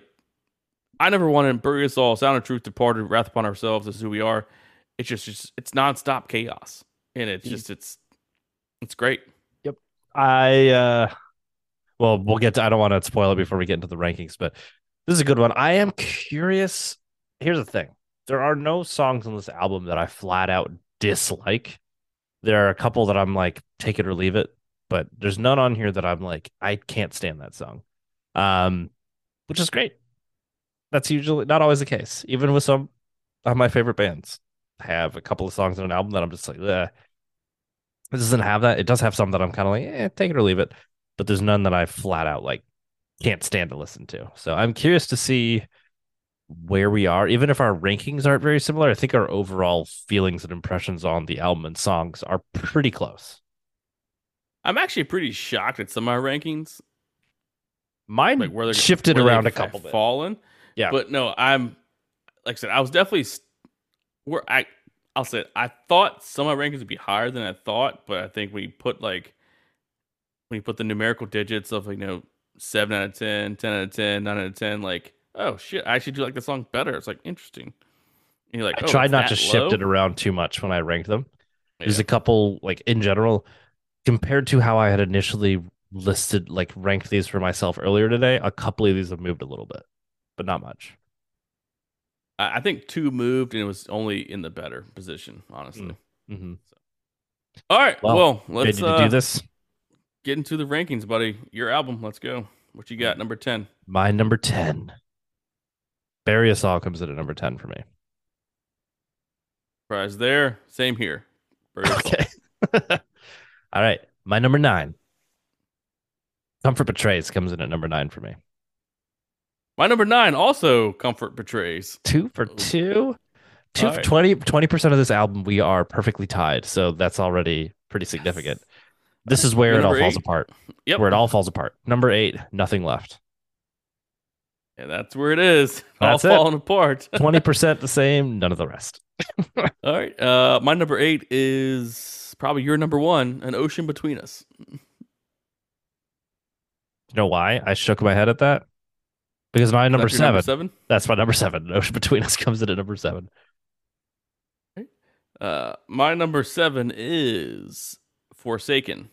I never wanted Bury Us All, Sound of Truth, Departed, Wrath Upon Ourselves. This is who we are. It's just, just it's nonstop chaos, and it's
Mm.
just it's it's great. Yep.
I uh well, we'll get to I don't want to spoil it before we get into the rankings, but this is a good one. I am curious. Here's the thing. There are no songs on this album that I flat out dislike. There are a couple that I'm like take it or leave it, but there's none on here that I'm like I can't stand that song. Um which is great. That's usually not always the case. Even with some of my favorite bands have a couple of songs on an album that I'm just like, Ugh. It doesn't have that. It does have some that I'm kind of like, eh, take it or leave it. But there's none that I flat out like can't stand to listen to. So I'm curious to see where we are. Even if our rankings aren't very similar, I think our overall feelings and impressions on the album and songs are pretty close.
I'm actually pretty shocked at some of our rankings,
Mine
like where they're
shifted
where
around a couple bit.
fallen.
Yeah.
but no, I'm like I said, I was definitely where I I'll say it, I thought some of my rankings would be higher than I thought, but I think we put like when you put the numerical digits of you know seven out of 10, 10 out of 10, 9 out of ten, like oh shit, I actually do like the song better. It's like interesting. And you're like,
I
oh,
tried not to shift
low?
it around too much when I ranked them. There's a couple like in general compared to how I had initially listed like ranked these for myself earlier today. A couple of these have moved a little bit, but not much.
I think two moved and it was only in the better position, honestly.
Mm. hmm
All right,
Well,
well, let's
to
uh,
do this?
Get into the rankings, buddy. Your album, let's go. What you got? Number ten.
My number 10. Bury Us All comes in at number 10 for me.
Prize there. Same here. All.
Okay. All right. My number nine. Comfort Betrays comes in at number nine for me.
My number nine also Comfort Betrays.
Two for
oh.
two. Two
All
for
right.
20, 20% of this album, we are perfectly tied. So that's already pretty significant. This is where it all
number
falls apart.
Yep.
Where it all falls apart. Number eight, nothing left.
Yeah, that's where it is.
That's
all
it.
falling apart.
20% the same, none of the rest.
all right. Uh, my number eight is probably your number one, An Ocean Between Us.
You know why I shook my head at that? Because my number seven,
seven.
that's my number seven. Ocean Between Us comes in at number seven.
Uh, my number seven is Forsaken.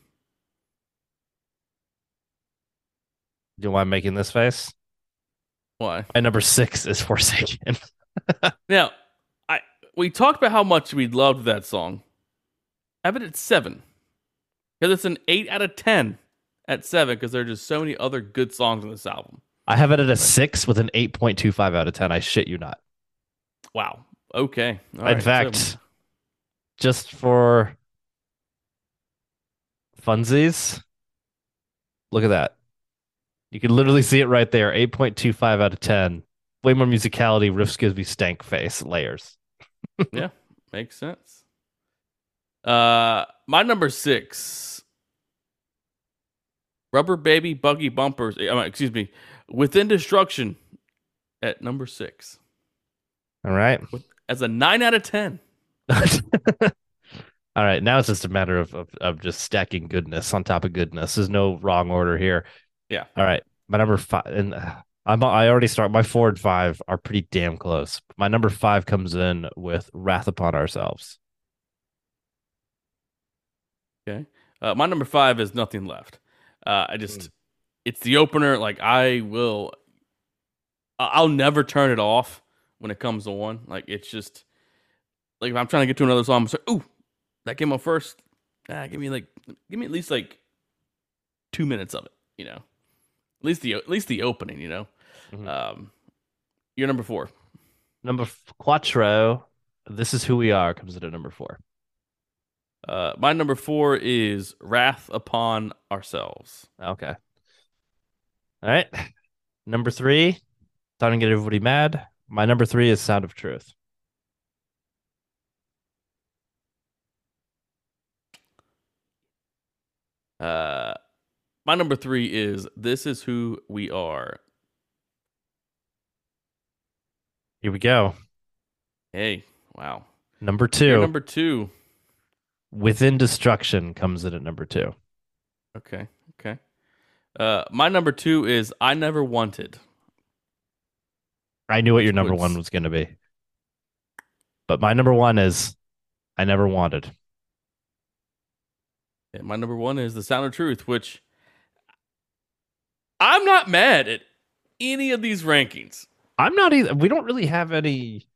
Do you know why I'm making this face?
Why?
My number six is Forsaken.
Now, I we talked about how much we loved that song. I Have it at seven. Because it's an eight out of ten at seven, because there are just so many other good songs on this album.
I have it at a six with an 8.25 out of 10. I shit you not.
Wow. Okay. All
In
right,
fact,
so-
just for funsies, look at that. You can literally see it right there 8.25 out of 10. Way more musicality. Riffs gives me stank face layers.
Yeah, makes sense. Uh, my number six, Rubber Baby Buggy Bumpers. uh, excuse me, Within Destruction at number six
All right.
as a nine out of ten.
All right. Now it's just a matter of, of, of just stacking goodness on top of goodness. There's no wrong order here.
Yeah.
All right. My number five, and uh, I'm I already start. My four and five are pretty damn close. My number five comes in with Wrath Upon Ourselves.
Okay, uh, my number five is Nothing Left. Uh, I just,
Mm.
it's the opener. Like I will, I'll never turn it off when it comes on. Like it's just, like if I'm trying to get to another song, I'm like, ooh, that came on first. Ah, give me like, give me at least like two minutes of it. You know, at least the at least the opening. You know,
Mhm.
um, you're number four.
Number f- Quattro, This Is Who We Are comes in at number four.
Uh, my number four is Wrath Upon Ourselves.
Okay. All right. Number three, time to get everybody mad. My number three is Sound of Truth.
Uh, my number three is This Is Who We Are.
Here we go.
Hey, wow.
Number
You're
two,
number two.
Within Destruction comes in at number two.
Okay, okay. Uh, my number two is I Never Wanted.
I knew what your number one was going to be. But my number one is I Never Wanted.
And my number one is The Sound of Truth, which I'm not mad at any of these rankings.
I'm not either. We don't really have any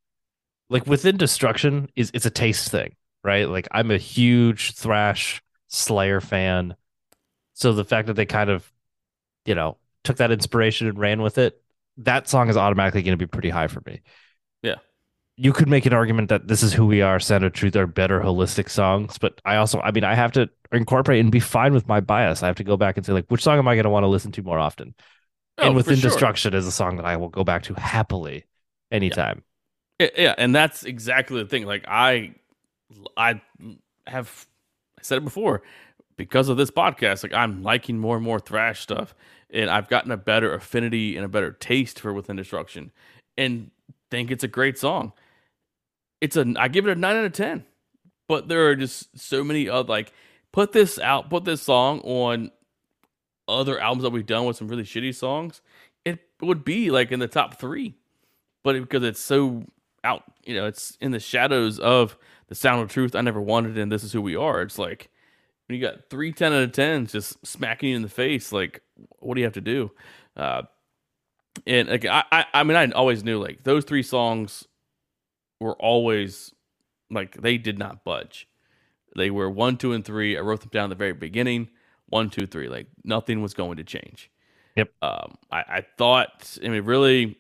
like within destruction is it's a taste thing, right? Like I'm a huge thrash Slayer fan. So the fact that they kind of, you know, took that inspiration and ran with it, that song is automatically going to be pretty high for me. You could make an argument that this is who we are, Sound of Truth are better holistic songs, but I also I mean I have to incorporate and be fine with my bias. I have to go back and say like which song am I going to want to listen to more often?
Oh,
and Within
sure.
Destruction is a song that I will go back to happily anytime.
Yeah, yeah, and that's exactly the thing. Like I, I have said it before because of this podcast. Like I'm liking more and more thrash stuff, and I've gotten a better affinity and a better taste for Within Destruction, and think it's a great song. It's a I give it a nine out of ten, but there are just so many other like put this out, put this song on other albums that we've done with some really shitty songs. It would be like in the top three, but it, because it's so out, you know, it's in the shadows of the sound of truth. I never wanted, and this is who we are. It's like when you got three 10 out of 10s just smacking you in the face, like, what do you have to do? Uh, and like, I, I, I mean, I always knew like those three songs were always like they did not budge. They were one, two, and three. I wrote them down at the very beginning. One, two, three. Like nothing was going to change.
Yep.
Um, I, I thought. I mean, really.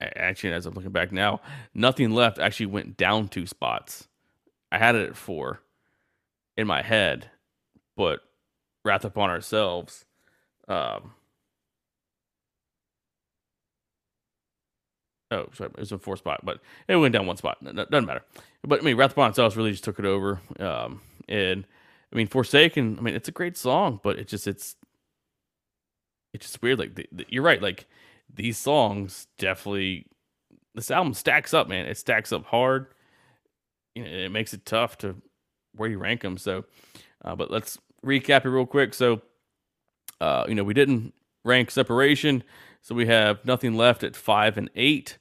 Actually, as I'm looking back now, nothing left actually went down two spots. I had it at four in my head, but Wrath Upon Ourselves. Um, oh, sorry, it was a four spot, but it went down one spot. No- no- Doesn't matter. But I mean, Wrath Upon Ourselves really just took it over. Um, and I mean, Forsaken. I mean, it's a great song, but it just it's it's just weird. Like the, the- you're right. Like these songs definitely this album stacks up, man. It stacks up hard. You know, it makes it tough to where you rank them. So, uh, but let's recap it real quick. So, uh, you know, we didn't rank separation, so we have nothing left at five and eight.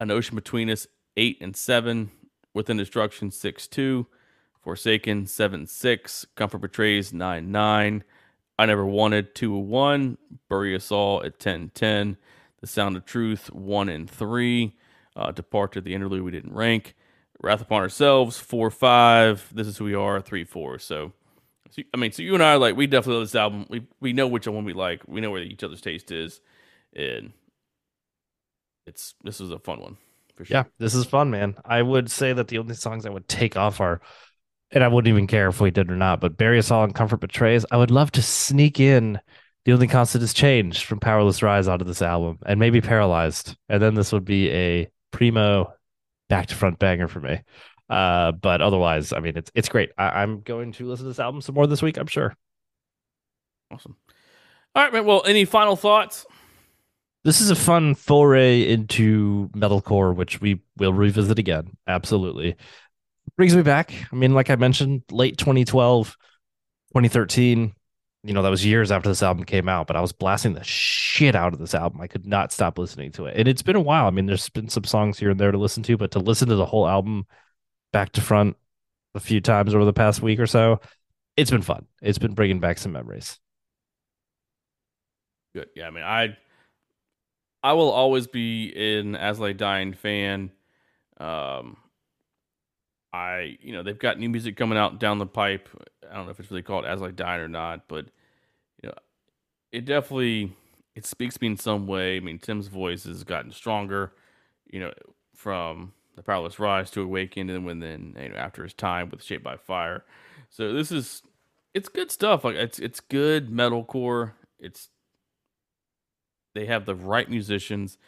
An ocean between us, eight and seven. Within destruction, six two. Forsaken, seven six. Comfort betrays, nine nine. I never wanted two one. Bury us all at ten ten. The Sound of Truth, 1 and 3. Uh, Departed, the interlude we didn't rank. Wrath Upon Ourselves, 4 5. This is Who We Are, 3 4. So, so, I mean, so you and I, like, we definitely love this album. We, we know which one we like. We know where each other's taste is. And it's this is a fun one for sure.
Yeah, this is fun, man. I would say that the only songs I would take off are, and I wouldn't even care if we did or not, but Bury Us All and Comfort Betrays. I would love to sneak in The Only Constant is Change from Powerless Rise onto this album and maybe Paralyzed. And then this would be a primo back to front banger for me. Uh, but otherwise, I mean, it's it's great. I, I'm going to listen to this album some more this week, I'm sure.
Awesome. All right, man. Well, any final thoughts?
This is a fun foray into metalcore, which we will revisit again. Absolutely. Brings me back. I mean, like I mentioned, late 2012, 2013, you know, that was years after this album came out, but I was blasting the shit out of this album. I could not stop listening to it. And it's been a while. I mean, there's been some songs here and there to listen to, but to listen to the whole album back to front a few times over the past week or so, it's been fun. It's been bringing back some memories.
Good. Yeah, I mean, I I will always be an As I Dying fan. Um, I you know they've got new music coming out down the pipe. I don't know if it's really called As I Dying or not, but you know, it definitely it speaks to me in some way. I mean, Tim's voice has gotten stronger. You know, from the Powerless Rise to Awakened, and when then you know after his time with Shaped by Fire. So this is it's good stuff. Like it's it's good metalcore. It's they have the right musicians,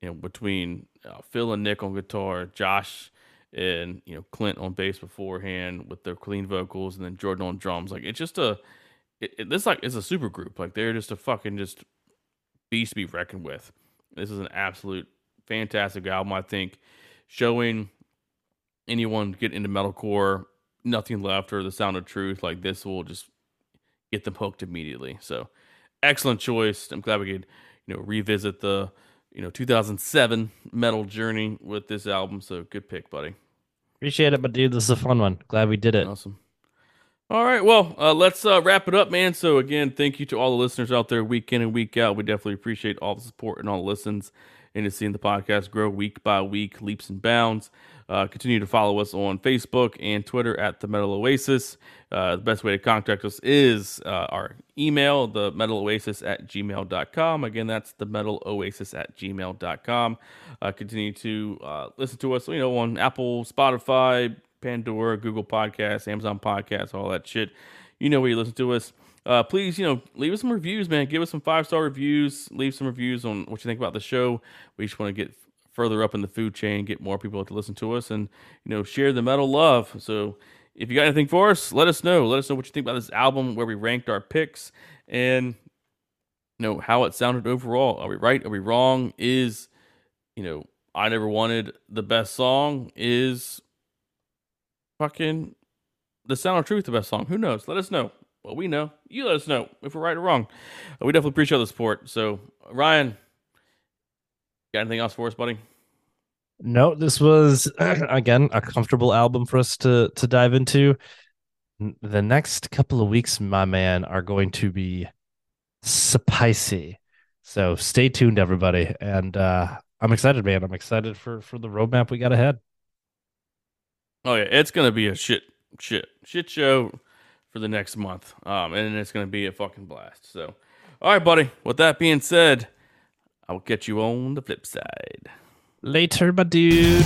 you know, between uh, Phil and Nick on guitar, Josh and you know Clint on bass beforehand with their clean vocals, and then Jordan on drums. Like it's just a, it, it, this like it's a super group. Like they're just a fucking just beast to be reckoned with. This is an absolute fantastic album. I think showing anyone get into metalcore, nothing left or the sound of truth. Like this will just get them hooked immediately. So excellent choice. I'm glad we could you know revisit the you know 2007 metal journey with this album. So good pick, buddy.
Appreciate it, but dude, this is a fun one. Glad we did it.
Awesome. All right, well, uh, let's uh, wrap it up, man. So again, thank you to all the listeners out there, week in and week out. We definitely appreciate all the support and all the listens, and seeing the podcast grow week by week, leaps and bounds. Uh, continue to follow us on Facebook and Twitter at the Metal Oasis. Uh, the best way to contact us is uh, our email, the Metal Oasis at gmail.com. Again, that's the Metal Oasis at gmail.com. Uh, continue to uh, listen to us, you know, on Apple, Spotify, Pandora, Google Podcasts, Amazon Podcasts, all that shit. You know where you listen to us. Uh, please, you know, leave us some reviews, man. Give us some five star reviews. Leave some reviews on what you think about the show. We just want to get further up in the food chain, get more people to listen to us, and you know, share the metal love. So, if you got anything for us, let us know. Let us know what you think about this album, where we ranked our picks, and you know how it sounded overall. Are we right? Are we wrong? Is you know, I never wanted the best song. Is fucking the sound of truth the best song? Who knows? Let us know. Well, we know. You let us know if we're right or wrong. Uh, we definitely appreciate the support. So, Orion, got anything else for us, buddy?
No, this was again a comfortable album for us to to dive into. The next couple of weeks, my man, are going to be spicy. So stay tuned, everybody. And uh I'm excited, man. I'm excited for for the roadmap we got ahead.
Oh yeah, it's gonna be a shit, shit, shit show for the next month. Um, and it's going to be a fucking blast. So, all right, buddy. With that being said, I will catch you on the flip side.
Later, my dude.